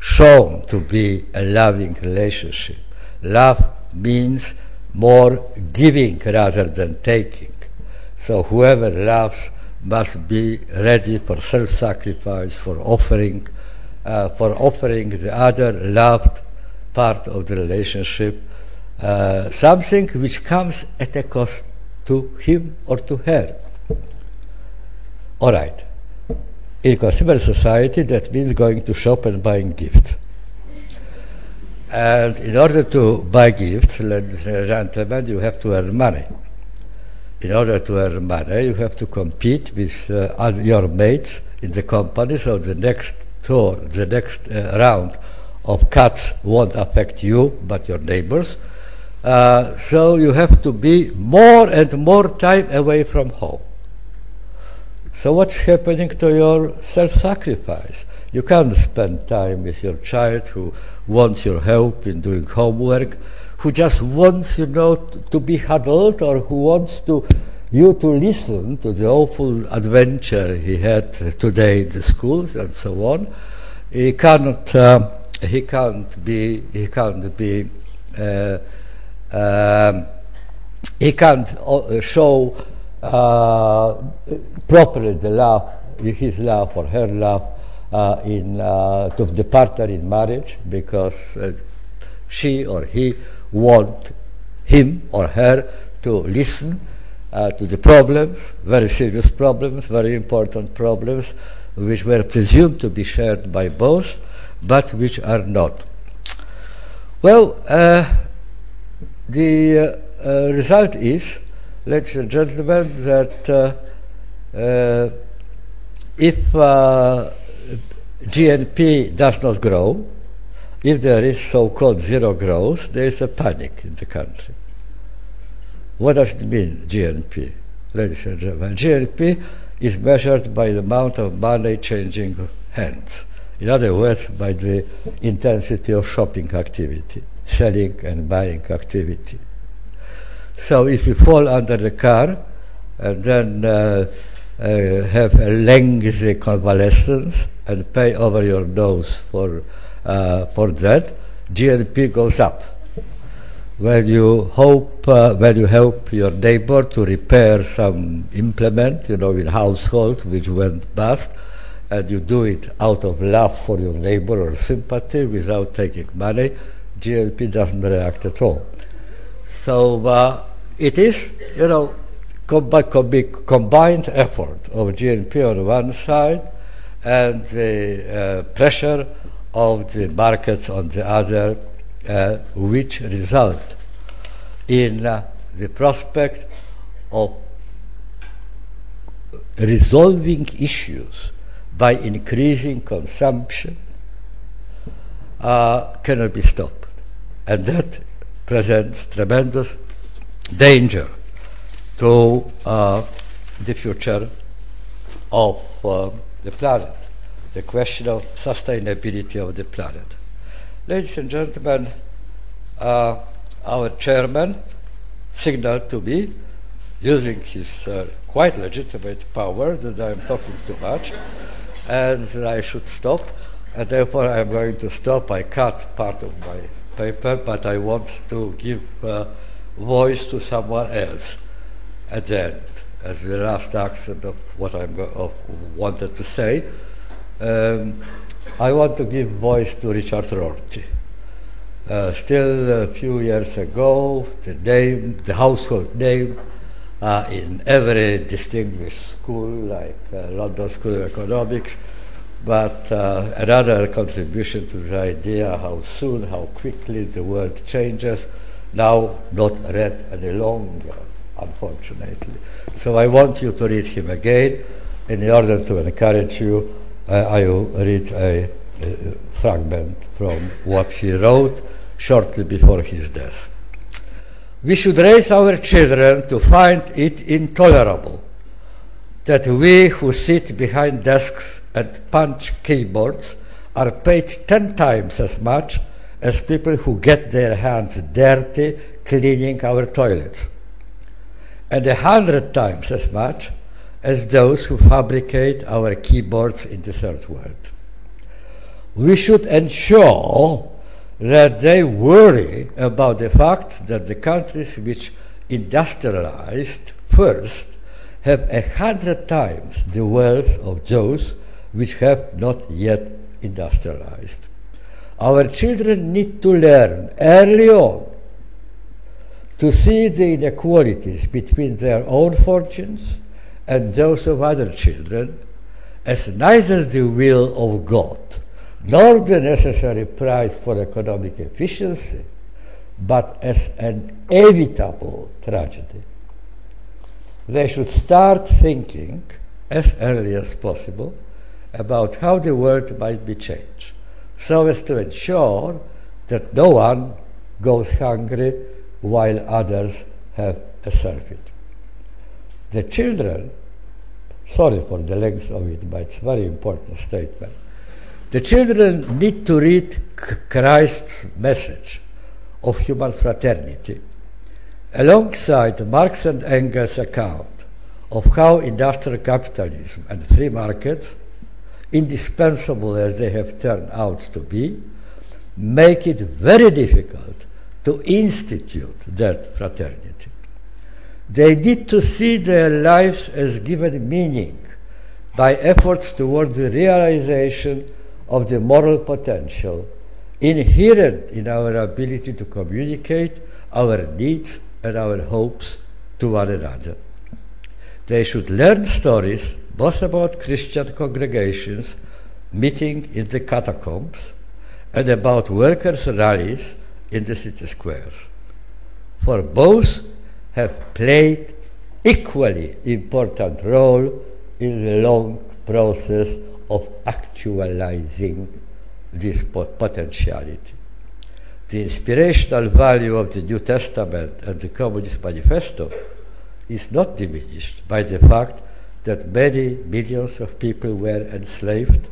shown to be a loving relationship. Love means more giving rather than taking. So whoever loves must be ready for self sacrifice, for offering uh, for offering the other loved part of the relationship uh, something which comes at a cost to him or to her. All right. In consumer society, that means going to shop and buying gifts. And in order to buy gifts, ladies and gentlemen, you have to earn money. In order to earn money, you have to compete with uh, your mates in the company, so the next tour, the next uh, round of cuts won't affect you but your neighbors. Uh, so you have to be more and more time away from home. So what's happening to your self-sacrifice? You can't spend time with your child who wants your help in doing homework, who just wants, you know, to be huddled or who wants to you to listen to the awful adventure he had today in the schools and so on. He cannot, uh, he can't be, he can't be, uh, um, he can't uh, show uh, properly the love, his love or her love uh, in to the partner in marriage because she or he want him or her to listen uh, to the problems, very serious problems, very important problems, which were presumed to be shared by both, but which are not. Well, uh, the uh, uh result is, ladies and gentlemen, that uh, uh, if GNP does not grow, if there is so-called zero growth, there is a panic in the country. What does it mean, GNP? Ladies and gentlemen, GNP is measured by the amount of money changing hands. In other words, by the intensity of shopping activity, selling and buying activity. So if you fall under the car and then uh, uh, have a lengthy convalescence and pay over your nose for, uh, for that, GNP goes up. when you hope, uh, when you help your neighbor to repair some implement, you know, in household which went bust, and you do it out of love for your neighbor or sympathy without taking money, GNP doesn't react at all. So uh, it is, you know, combined effort of GNP on one side and the uh, pressure of the markets on the other, uh, which result in uh, the prospect of resolving issues by increasing consumption uh, cannot be stopped. And that presents tremendous danger to uh, the future of uh, the planet, the question of sustainability of the planet. Ladies and gentlemen, uh, our chairman signaled to me, using his uh, quite legitimate power, that I am talking too much and that I should stop, and therefore I am going to stop. I cut part of my paper, but I want to give uh, voice to someone else at the end as the last accent of what I go- wanted to say. Um, I want to give voice to Richard Rorty. Uh, still a few years ago, the name, the household name, uh, in every distinguished school like uh, London School of Economics, but uh, another contribution to the idea how soon, how quickly the world changes, now not read any longer unfortunately. So I want you to read him again. In order to encourage you, I will read a, fragment from what he wrote shortly before his death. We should raise our children to find it intolerable that we who sit behind desks and punch keyboards are paid ten times as much as people who get their hands dirty cleaning our toilets and a hundred times as much as those who fabricate our keyboards in the third world. We should ensure that they worry about the fact that the countries which industrialized first have a hundred times the wealth of those which have not yet industrialized. Our children need to learn early on to see the inequalities between their own fortunes and those of other children as neither the will of God nor the necessary price for economic efficiency, but as an inevitable tragedy. They should start thinking as early as possible about how the world might be changed so as to ensure that no one goes hungry while others have a surfeit. The children, sorry for the length of it, but it's a very important statement. The children need to read Christ's message of human fraternity alongside Marx and Engels' account of how industrial capitalism and free markets, indispensable as they have turned out to be, make it very difficult to institute that fraternity. They need to see their lives as given meaning by efforts toward the realization of the moral potential inherent in our ability to communicate our needs and our hopes to one another. They should learn stories both about Christian congregations meeting in the catacombs and about workers' rallies in the city squares. For both have played equally important role in the long process of actualizing this potentiality. The inspirational value of the New Testament and the Communist Manifesto is not diminished by the fact that many millions of people were enslaved,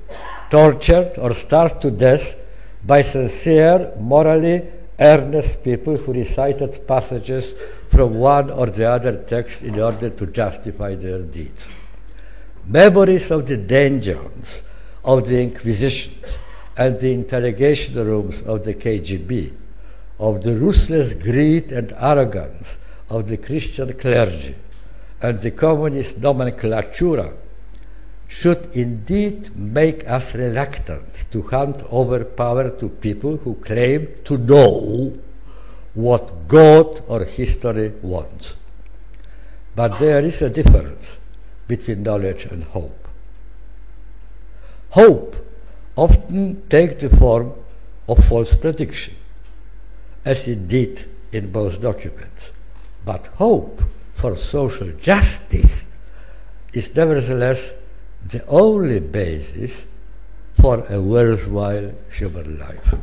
tortured, or starved to death by sincere, morally earnest people who recited passages from one or the other text in order to justify their deeds. Memories of the dungeons of the Inquisition and the interrogation rooms of the KGB, of the ruthless greed and arrogance of the Christian clergy and the communist nomenclatura should indeed make us reluctant to hand over power to people who claim to know what God or history wants. But there is a difference between knowledge and hope. Hope often takes the form of false prediction, as it did in both documents. But hope for social justice is nevertheless the only basis for a worthwhile human life.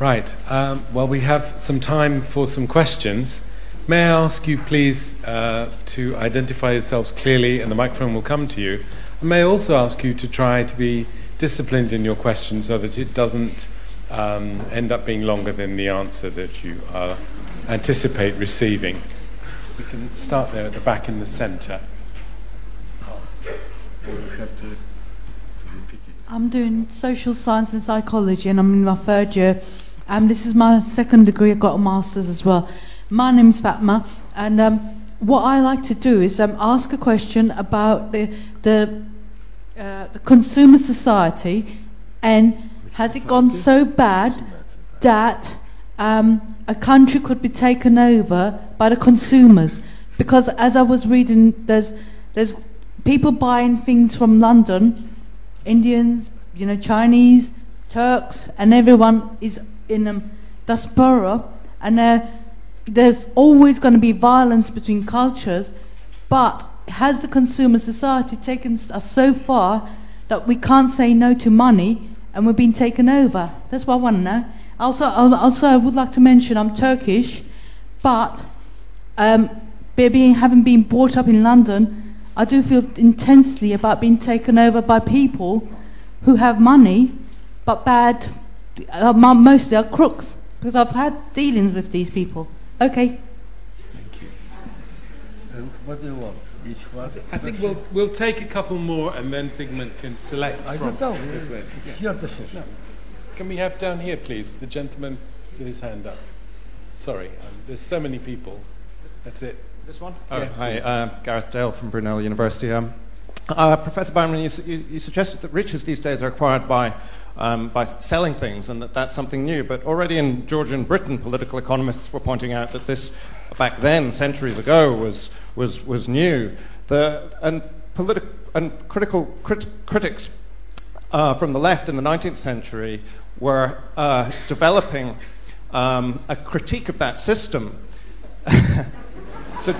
Right. Um, well, we have some time for some questions. May I ask you, please, uh, to identify yourselves clearly, and the microphone will come to you. I may also ask you to try to be disciplined in your question so that it doesn't um, end up being longer than the answer that you uh, anticipate receiving. We can start there at the back in the centre. I'm doing social science and psychology, and I'm in my third year. Um, this is my second degree. I've got a master's as well. My name is Fatma, and um, what I like to do is um, ask a question about the the, uh, the consumer society, and has it gone so bad that um, a country could be taken over by the consumers? Because as I was reading, there's there's people buying things from London, Indians, you know, Chinese, Turks, and everyone is in um, diaspora, and uh, there's always going to be violence between cultures, but has the consumer society taken us so far that we can't say no to money and we're being taken over? That's what I want to know. Also, also, I would like to mention I'm Turkish, but um, being having been brought up in London, I do feel intensely about being taken over by people who have money but bad uh, mostly are crooks because I've had dealings with these people. Okay. Thank you. Uh, what do you want? Each one? I think we'll, we'll take a couple more and then Zygmunt can select I from. don't know. It's yes. your decision. No. Can we have down here, please, the gentleman with his hand up? Sorry, um, there's so many people. That's it. This one? Oh, yes, hi, uh, Gareth Dale from Brunel University. Um, uh, Professor Bauman, you, you, you, suggested that riches these days are acquired by, um, by selling things and that that's something new. But already in Georgian Britain, political economists were pointing out that this, back then, centuries ago, was, was, was new. The, and, politi- and critical crit- critics uh, from the left in the 19th century were uh, developing um, a critique of that system. so,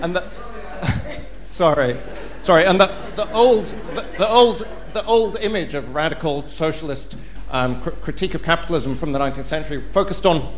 and the, sorry. Sorry, and the, the, old, the, the, old, the old image of radical socialist um, cr- critique of capitalism from the 19th century focused on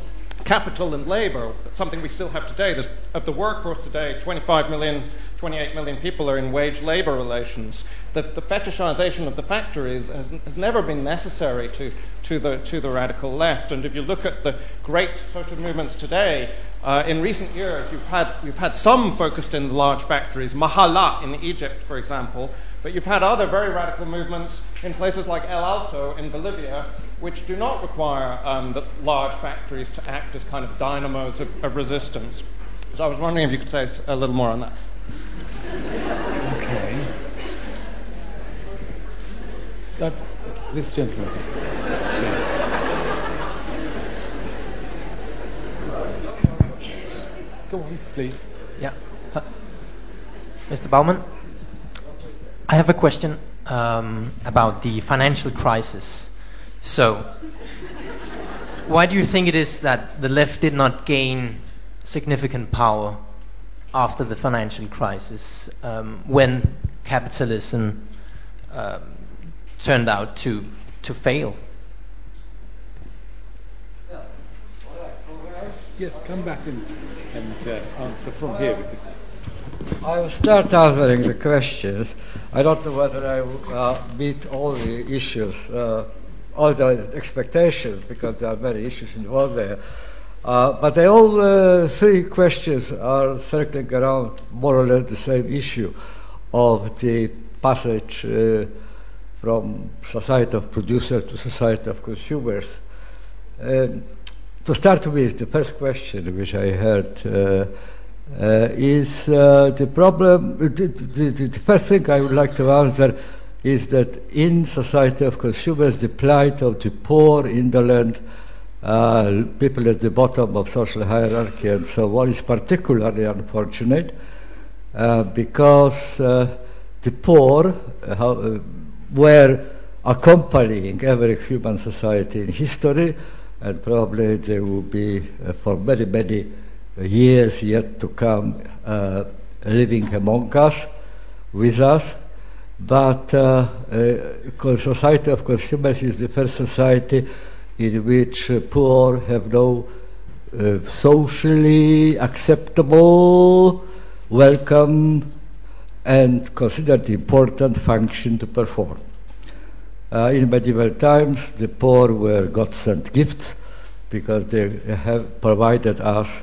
capital and labor, something we still have today. There's, of the workforce today, 25 million, 28 million people are in wage labor relations. The, the fetishization of the factories has, has never been necessary to, to, the, to the radical left. And if you look at the great social movements today, uh, in recent years, you've had, you've had some focused in the large factories, Mahalla in Egypt, for example, but you've had other very radical movements in places like El Alto in Bolivia, which do not require um, the large factories to act as kind of dynamos of, of resistance. So I was wondering if you could say a little more on that. Okay. Uh, this gentleman. Go on, please. Yeah. Uh, Mr. Bauman, I have a question um, about the financial crisis. So, why do you think it is that the left did not gain significant power after the financial crisis um, when capitalism um, turned out to to fail? Yes, come back and, and uh, answer from here. Because I will start answering the questions. I don't know whether I will uh, meet all the issues, uh, all the expectations, because there are many issues involved there. Uh, but they all uh, three questions are circling around more or less the same issue of the passage uh, from society of producers to society of consumers. Um, to start with, the first question which I heard uh, uh, is uh, the problem. The, the, the, first thing I would like to answer is that in society of consumers, the plight of the poor, indolent, uh, people at the bottom of social hierarchy and so on is particularly unfortunate uh, because uh, the poor were accompanying every human society in history and probably they will be uh, for many, many years yet to come uh, living among us, with us. But uh, uh society of consumers is the first society in which uh, poor have no uh, socially acceptable, welcome, and considered important function to perform. Uh, in medieval times, the poor were God sent gifts because they have provided us,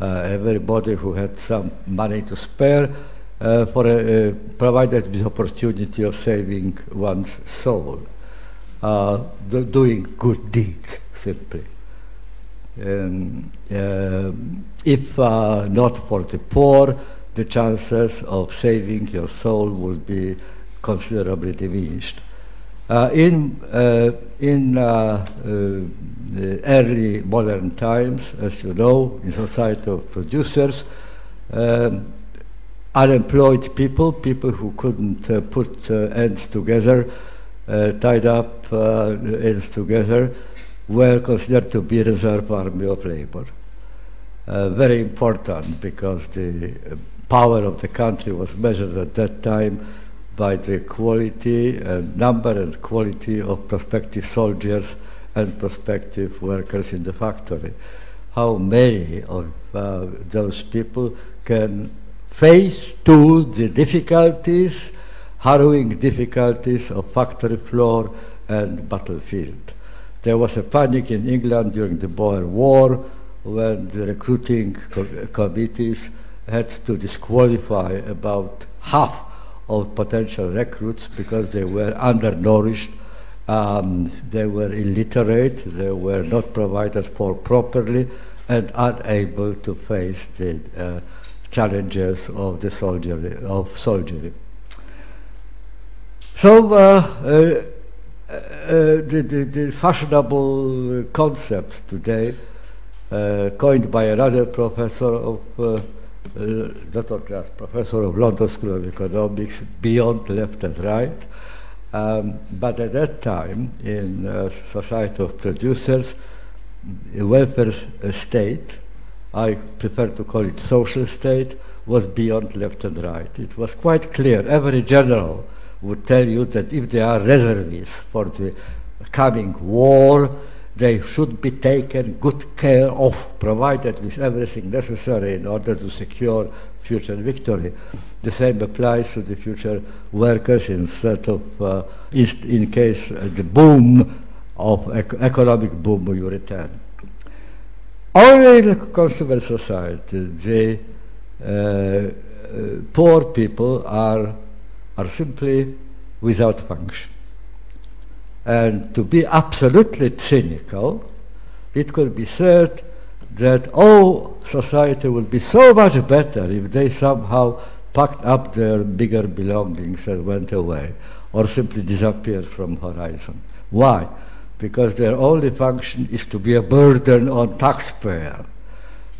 uh, everybody who had some money to spare, uh, for a, uh, provided the opportunity of saving one's soul, uh, do, doing good deeds simply. Um, uh, if not for the poor, the chances of saving your soul would be considerably diminished. Uh, in uh, uh, early modern times, as you know, in society of producers, um, unemployed people, people who couldn't uh, put uh, ends together, uh, tied up ends together, were considered to be reserve army of labor. very important because the power of the country was measured at that time by the quality and number and quality of prospective soldiers and prospective workers in the factory. How many of uh, those people can face to the difficulties, harrowing difficulties of factory floor and battlefield. There was a panic in England during the Boer War when the recruiting co- committees had to disqualify about half of potential recruits because they were undernourished, um, they were illiterate, they were not provided for properly, and unable to face the uh, challenges of the soldiery. Of soldiery. So uh, uh, uh, the, the, the, fashionable concept today, uh, coined by another professor of uh, uh. Glass, professor of London School of Economics, beyond left and right. Um, but at that time, in uh, Society of Producers, welfare state, I prefer to call it social state, was beyond left and right. It was quite clear. Every general would tell you that if there are reservists for the coming war, they should be taken good care of, provided with everything necessary in order to secure future victory. The same applies to the future workers instead of, uh, in case uh, the boom of ec- economic boom will return. Only in a consumer society, the uh, uh, poor people are, are simply without function. And to be absolutely cynical, it could be said that oh, society would be so much better if they somehow packed up their bigger belongings and went away, or simply disappeared from horizon. Why? Because their only function is to be a burden on taxpayer.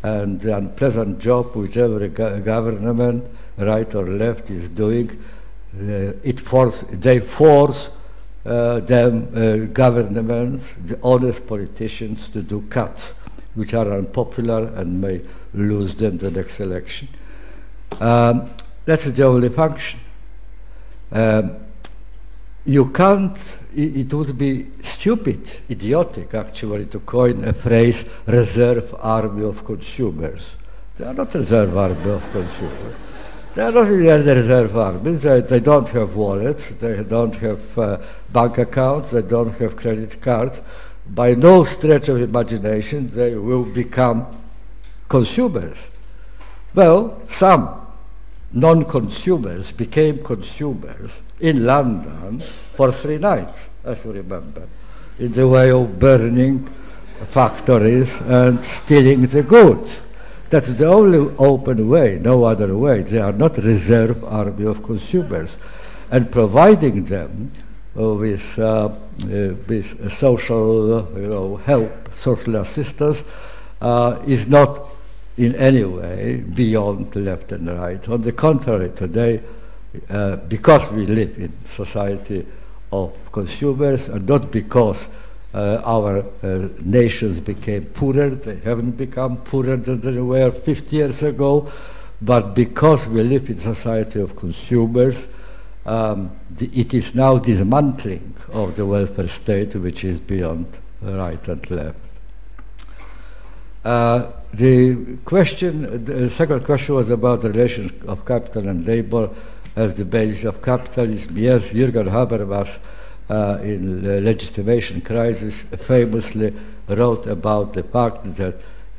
And the unpleasant job which every go- government, right or left, is doing, uh, it force, they force uh, them uh, governments, the honest politicians, to do cuts which are unpopular and may lose them the next election. Um, that's the only function. Um, you can't, it, would be stupid, idiotic actually, to coin a phrase reserve army of consumers. They are not reserve army of consumers. The reserve army. They, they don't have wallets, they don't have uh, bank accounts, they don't have credit cards. By no stretch of imagination, they will become consumers. Well, some non consumers became consumers in London for three nights, as you remember, in the way of burning factories and stealing the goods. That's the only open way, no other way. They are not reserve army of consumers. And providing them uh, with, uh, uh, with social you know, help, social assistance, uh, is not in any way beyond left and right. On the contrary, today, uh, because we live in society of consumers and not because uh, our uh, nations became poorer, they haven't become poorer than they were 50 years ago, but because we live in society of consumers, um, the, it is now dismantling of the welfare state which is beyond right and left. Uh, the question, the second question was about the relation of capital and labor as the basis of capitalism. Yes, Jürgen Habermas uh, in the legitimation crisis famously wrote about the fact that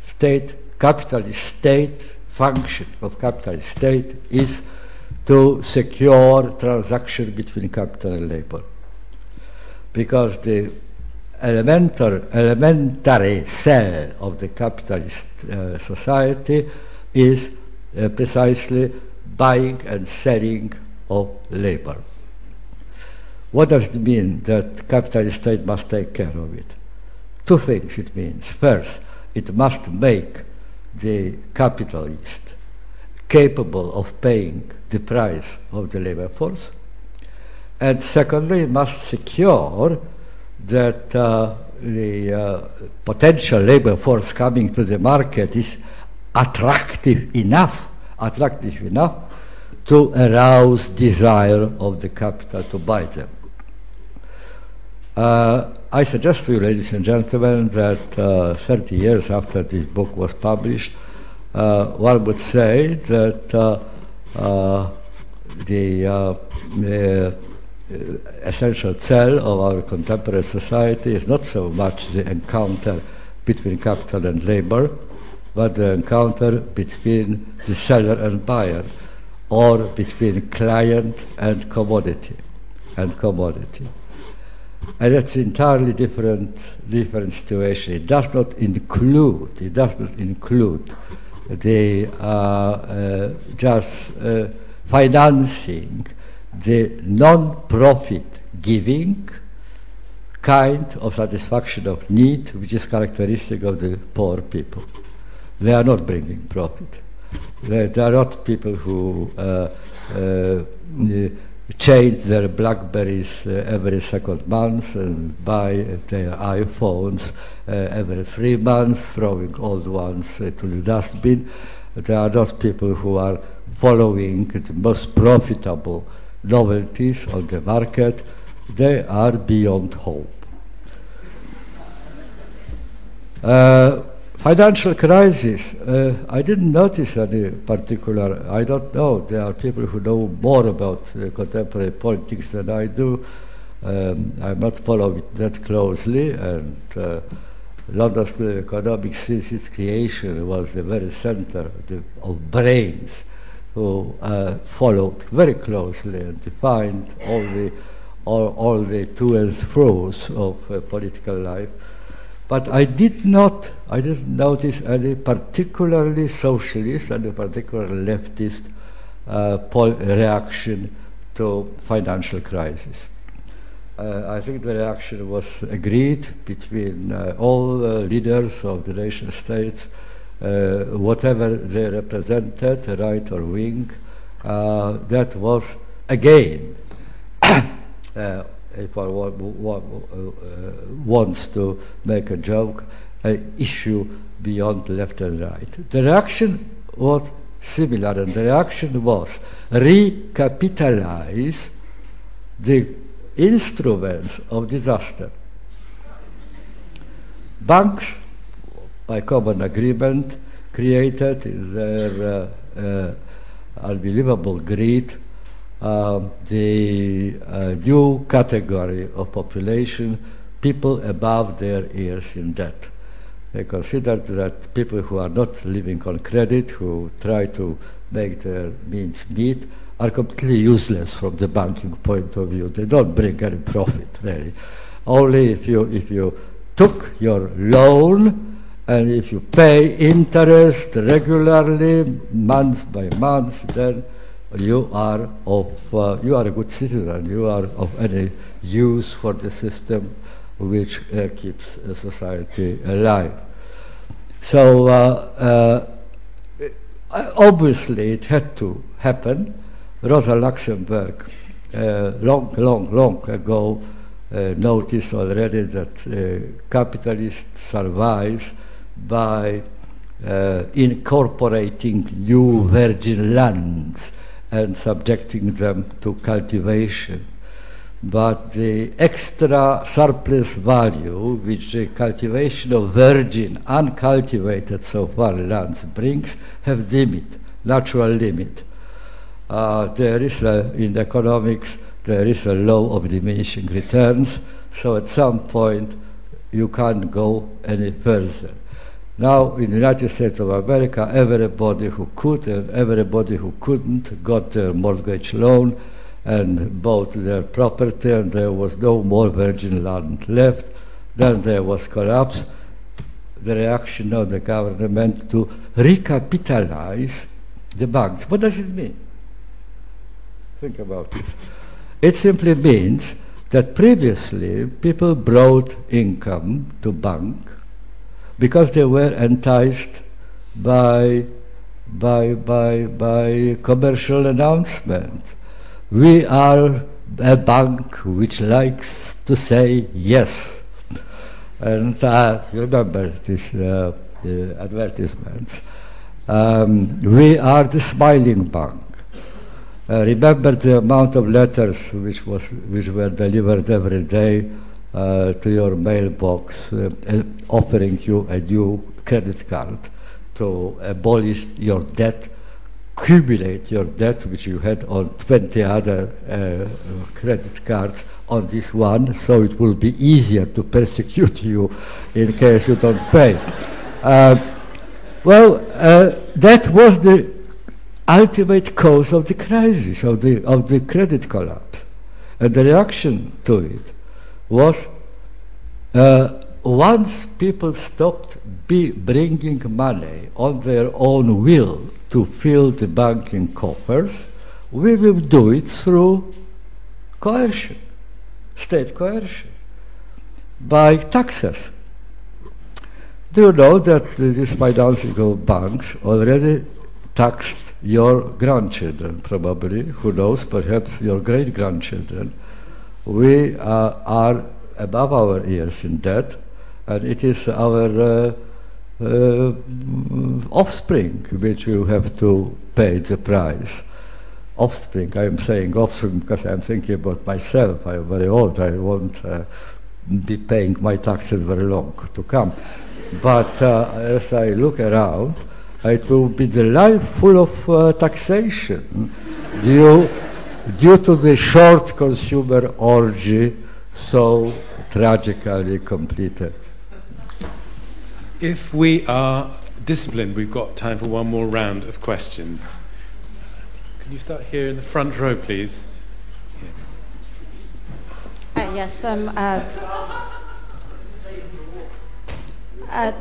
state, capitalist state function of capitalist state is to secure transaction between capital and labor. Because the elementar, elementary cell of the capitalist uh, society is uh, precisely buying and selling of labor. What does it mean that capitalist state must take care of it? Two things it means. First, it must make the capitalist capable of paying the price of the labor force. And secondly, it must secure that uh, the uh, potential labor force coming to the market is attractive enough, attractive enough to arouse desire of the capital to buy them. Uh, I suggest to you, ladies and gentlemen, that uh, 30 years after this book was published, uh, one would say that uh, uh, the, essential cell of our contemporary society is not so much the encounter between capital and labor, but the encounter between the seller and buyer or between client and commodity and commodity. And it's entirely different different situation. It does not include it does not include the uh, uh, just uh, financing the non-profit giving kind of satisfaction of need which is characteristic of the poor people. They are not bringing profit. They are not people who uh, uh, change their Blackberries uh, every second month and buy their iPhones uh, every three months, throwing old ones uh, to the dustbin. There are not people who are following the most profitable novelties on the market. They are beyond hope. Financial crisis. Uh, I didn't notice any particular. I don't know. There are people who know more about uh, contemporary politics than I do. Um, I'm not following that closely, and uh, London School of Economics, since its creation, was the very center the, of brains who uh, followed very closely and defined all the all, all the to and fro's of uh, political life. But I did not, I didn't notice any particularly socialist, any particular leftist uh, reaction to financial crisis. Uh, I think the reaction was agreed between uh, all uh, leaders of the nation states, uh, whatever they represented, right or wing. Uh, that was again if I want, uh, wants to make a joke, an issue beyond left and right. The reaction was similar, and the reaction was recapitalize the instruments of disaster. Banks, by common agreement, created their uh, uh, unbelievable greed uh, the uh, new category of population, people above their ears in debt. They considered that people who are not living on credit, who try to make their means meet, are completely useless from the banking point of view. They don't bring any profit, really. Only if you, if you took your loan and if you pay interest regularly, month by month, then you are of uh, you are a good citizen. You are of any use for the system which uh, keeps society alive. So uh, uh, obviously it had to happen. Rosa Luxemburg, uh, long, long, long ago, uh, noticed already that capitalist survives by incorporating new virgin lands and subjecting them to cultivation but the extra surplus value which the cultivation of virgin, uncultivated so far lands brings have limit, natural limit. Uh, there is a, in economics, there is a law of diminishing returns, so at some point you can't go any further. Now, in the United States of America, everybody who could and everybody who couldn't got their mortgage loan and bought their property, and there was no more virgin land left. Then there was collapse. The reaction of the government to recapitalize the banks. What does it mean? Think about it. It simply means that previously people brought income to bank because they were enticed by, by, by, by commercial announcements we are a bank which likes to say yes. And uh, you remember this uh, advertisements. Um, we are the smiling bank. Uh, remember the amount of letters which, was, which were delivered every day to your mailbox uh, offering you a new credit card to abolish your debt accumulate your debt, which you had on 20 other uh, credit cards, on this one, so it will be easier to persecute you in case you don't pay. Uh, well, uh, that was the ultimate cause of the crisis, of the, of the credit collapse. And the reaction to it was uh, once people stopped bringing money on their own will to fill the banking coffers, we will do it through coercion, state coercion, by taxes. Do you know that these financial banks already taxed your grandchildren, probably, who knows, perhaps your great grandchildren? We uh, are above our ears in debt, and it is our uh, uh, offspring which you have to pay the price. Offspring, I am saying offspring because I'm thinking about myself. I'm very old, I won't uh, be paying my taxes very long to come. But uh, as I look around, it will be the life full of taxation due, due to the short consumer orgy so tragically completed. If we are disciplined, we've got time for one more round of questions. Can you start here in the front row, please? Uh, yes, um, uh, uh,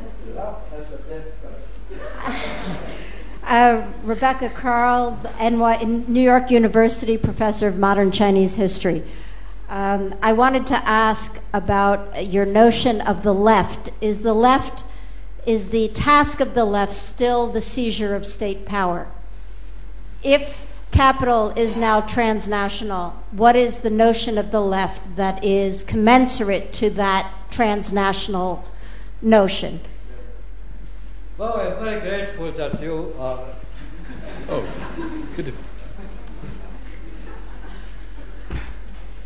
uh, Rebecca Karl, NY, New York University professor of modern Chinese history. Um, I wanted to ask about your notion of the left. Is the left is the task of the left still the seizure of state power? If capital is now transnational, what is the notion of the left that is commensurate to that transnational notion? Well, I'm very grateful that you are. Oh, good. Do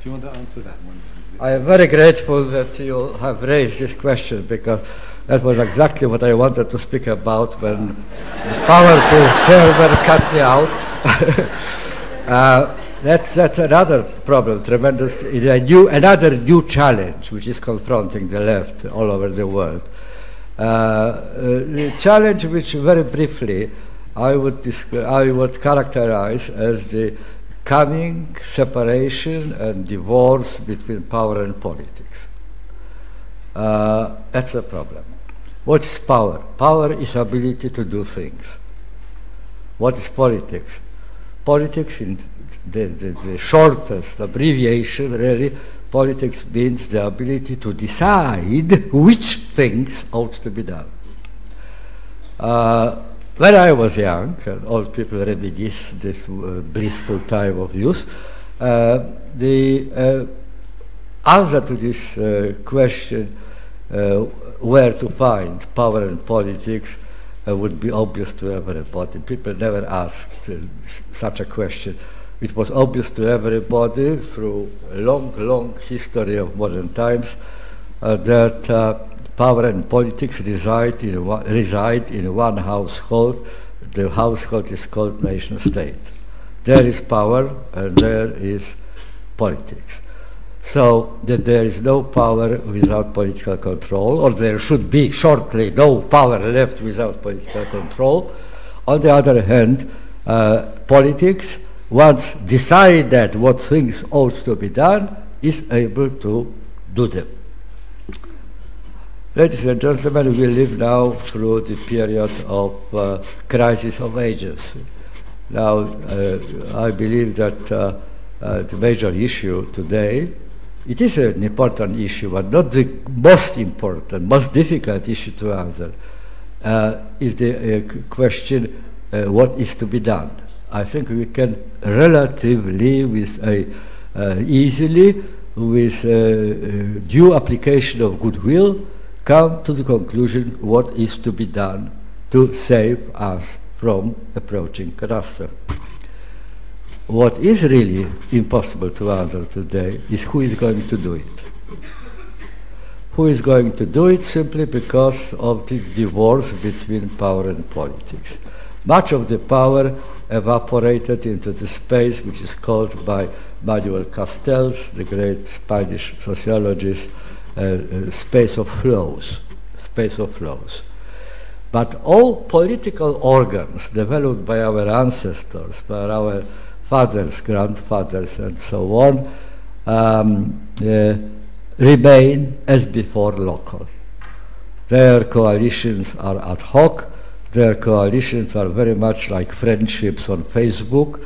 you want to answer that one? I am very grateful that you have raised this question because that was exactly what I wanted to speak about when the powerful chairman cut me out. uh, that's, that's another problem, tremendous, a new, another new challenge which is confronting the left all over the world. Uh, uh, the challenge which very briefly I would, descri- I would characterize as the coming separation and divorce between power and politics. Uh, that's a problem. What is power? Power is ability to do things. What is politics? Politics, in the, the, the shortest abbreviation, really, politics means the ability to decide which things ought to be done. Uh, when I was young, and old people reminisce this uh, blissful time of youth, uh, the uh, answer to this uh, question, uh, where to find power and politics, would be obvious to everybody. People never asked such a question. It was obvious to everybody through a long, long history of modern times that power and politics reside in, one, reside in one household. The household is called nation state. There is power and there is politics. So that there is no power without political control, or there should be shortly no power left without political control. On the other hand, uh, politics, once decided what things ought to be done, is able to do them. Ladies and gentlemen, we live now through the period of uh, crisis of agency. Now, uh, I believe that uh, uh, the major issue today, it is an important issue, but not the most important, most difficult issue to answer, uh, is the uh, question what is to be done. I think we can relatively, with a, easily, with due application of goodwill, come to the conclusion what is to be done to save us from approaching catastrophe. What is really impossible to answer today is who is going to do it. Who is going to do it simply because of the divorce between power and politics. Much of the power evaporated into the space which is called by Manuel Castells, the great Spanish sociologist, space of flows, space of flows. But all political organs developed by our ancestors, by our fathers, grandfathers, and so on, um, uh, remain as before local. Their coalitions are ad hoc, their coalitions are very much like friendships on Facebook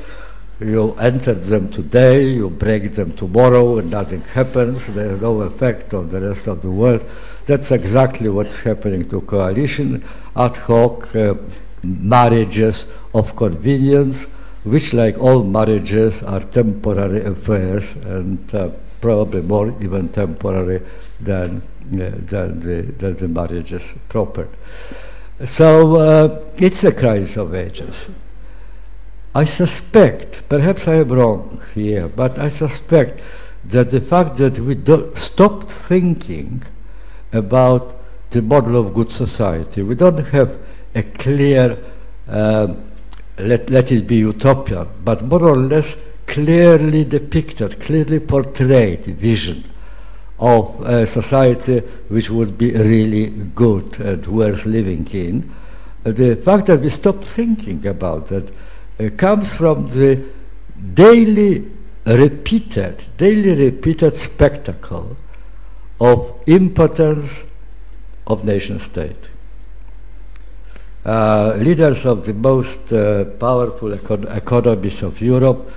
you enter them today, you break them tomorrow, and nothing happens. There's no effect on the rest of the world. That's exactly what's happening to coalition, ad hoc uh, marriages of convenience, which, like all marriages, are temporary affairs and uh, probably more even temporary than, uh, than, the, than the marriages proper. So uh, it's a crisis of agency. I suspect, perhaps I am wrong here, but I suspect that the fact that we stopped thinking about the model of good society, we don't have a clear, uh, let, let it be utopia, but more or less clearly depicted, clearly portrayed vision of a society which would be really good and worth living in. the fact that we stopped thinking about that comes from the daily repeated, daily repeated spectacle of impotence of nation state. Uh, leaders of the most uh, powerful econ- economies of Europe,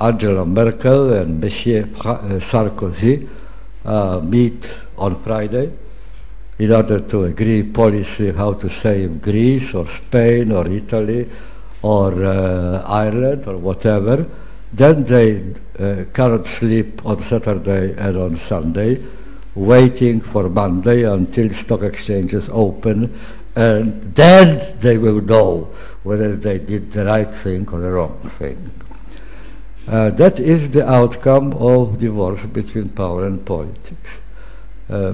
Angela Merkel and Monsieur uh, Sarkozy, uh, meet on Friday in order to agree policy how to save Greece or Spain or Italy or uh, Ireland or whatever, then they uh, cannot sleep on Saturday and on Sunday, waiting for Monday until stock exchanges open, and then they will know whether they did the right thing or the wrong thing. Uh, that is the outcome of divorce between power and politics. Uh,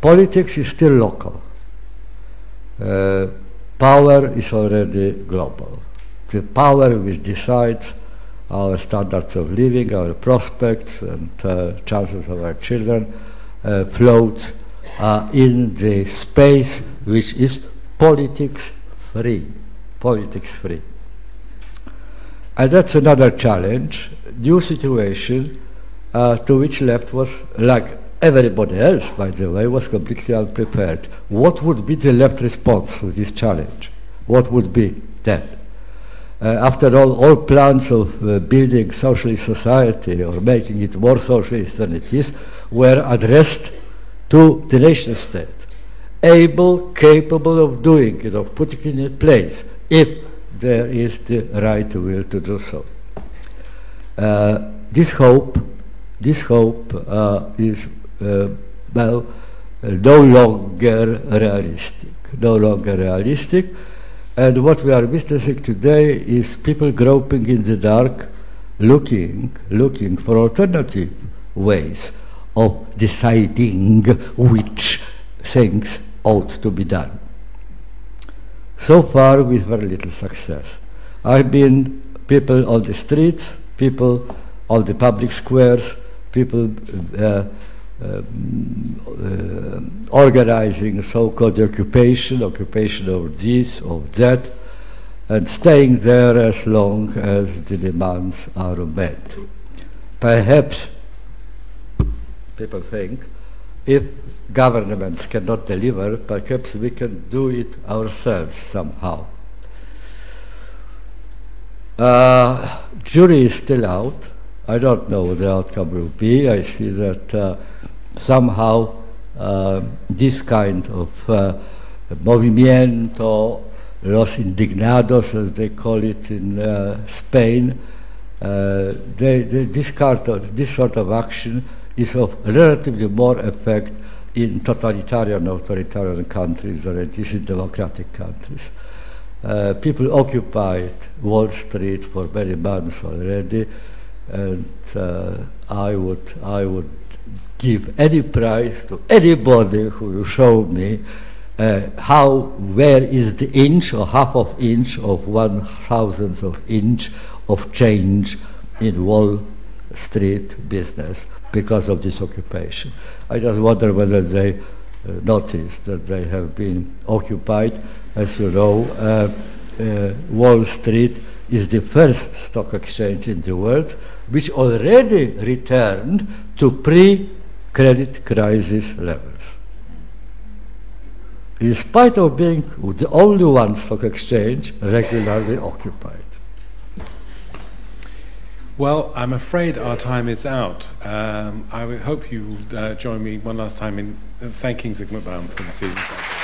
politics is still local. Uh, power is already global. The power which decides our standards of living, our prospects, and uh, chances of our children uh, floats uh, in the space which is politics free. Politics free. And that's another challenge, new situation uh, to which left was, like everybody else, by the way, was completely unprepared. What would be the left response to this challenge? What would be that? Uh, after all, all plans of uh, building socialist society or making it more socialist than it is were addressed to the nation state, able, capable of doing it, of putting it in place, if there is the right will to do so. Uh, this hope, this hope uh, is uh, well no longer realistic, no longer realistic. And what we are witnessing today is people groping in the dark, looking, looking for alternative ways of deciding which things ought to be done. So far, with very little success. I've been people on the streets, people on the public squares, people uh, uh, organizing so-called occupation, occupation of this, of that, and staying there as long as the demands are met. Perhaps people think if governments cannot deliver, perhaps we can do it ourselves somehow. Uh, jury is still out. I don't know what the outcome will be. I see that uh, somehow uh, this kind of uh, movimiento, los indignados, as they call it in uh, Spain, uh, they, they, this, kind of, this sort of action is of relatively more effect in totalitarian, authoritarian countries than it is in democratic countries. Uh, people occupied Wall Street for many months already, and uh, I would I would give any price to anybody who will show me uh, how where is the inch or half of inch of one thousandth of inch of change in Wall Street business because of this occupation. I just wonder whether they uh, noticed that they have been occupied. As you know, uh, uh, Wall Street is the first stock exchange in the world which already returned to pre credit crisis levels. In spite of being the only one stock exchange regularly occupied. Well, I'm afraid our time is out. Um, I hope you will uh, join me one last time in thanking Zygmunt Bauman for this evening.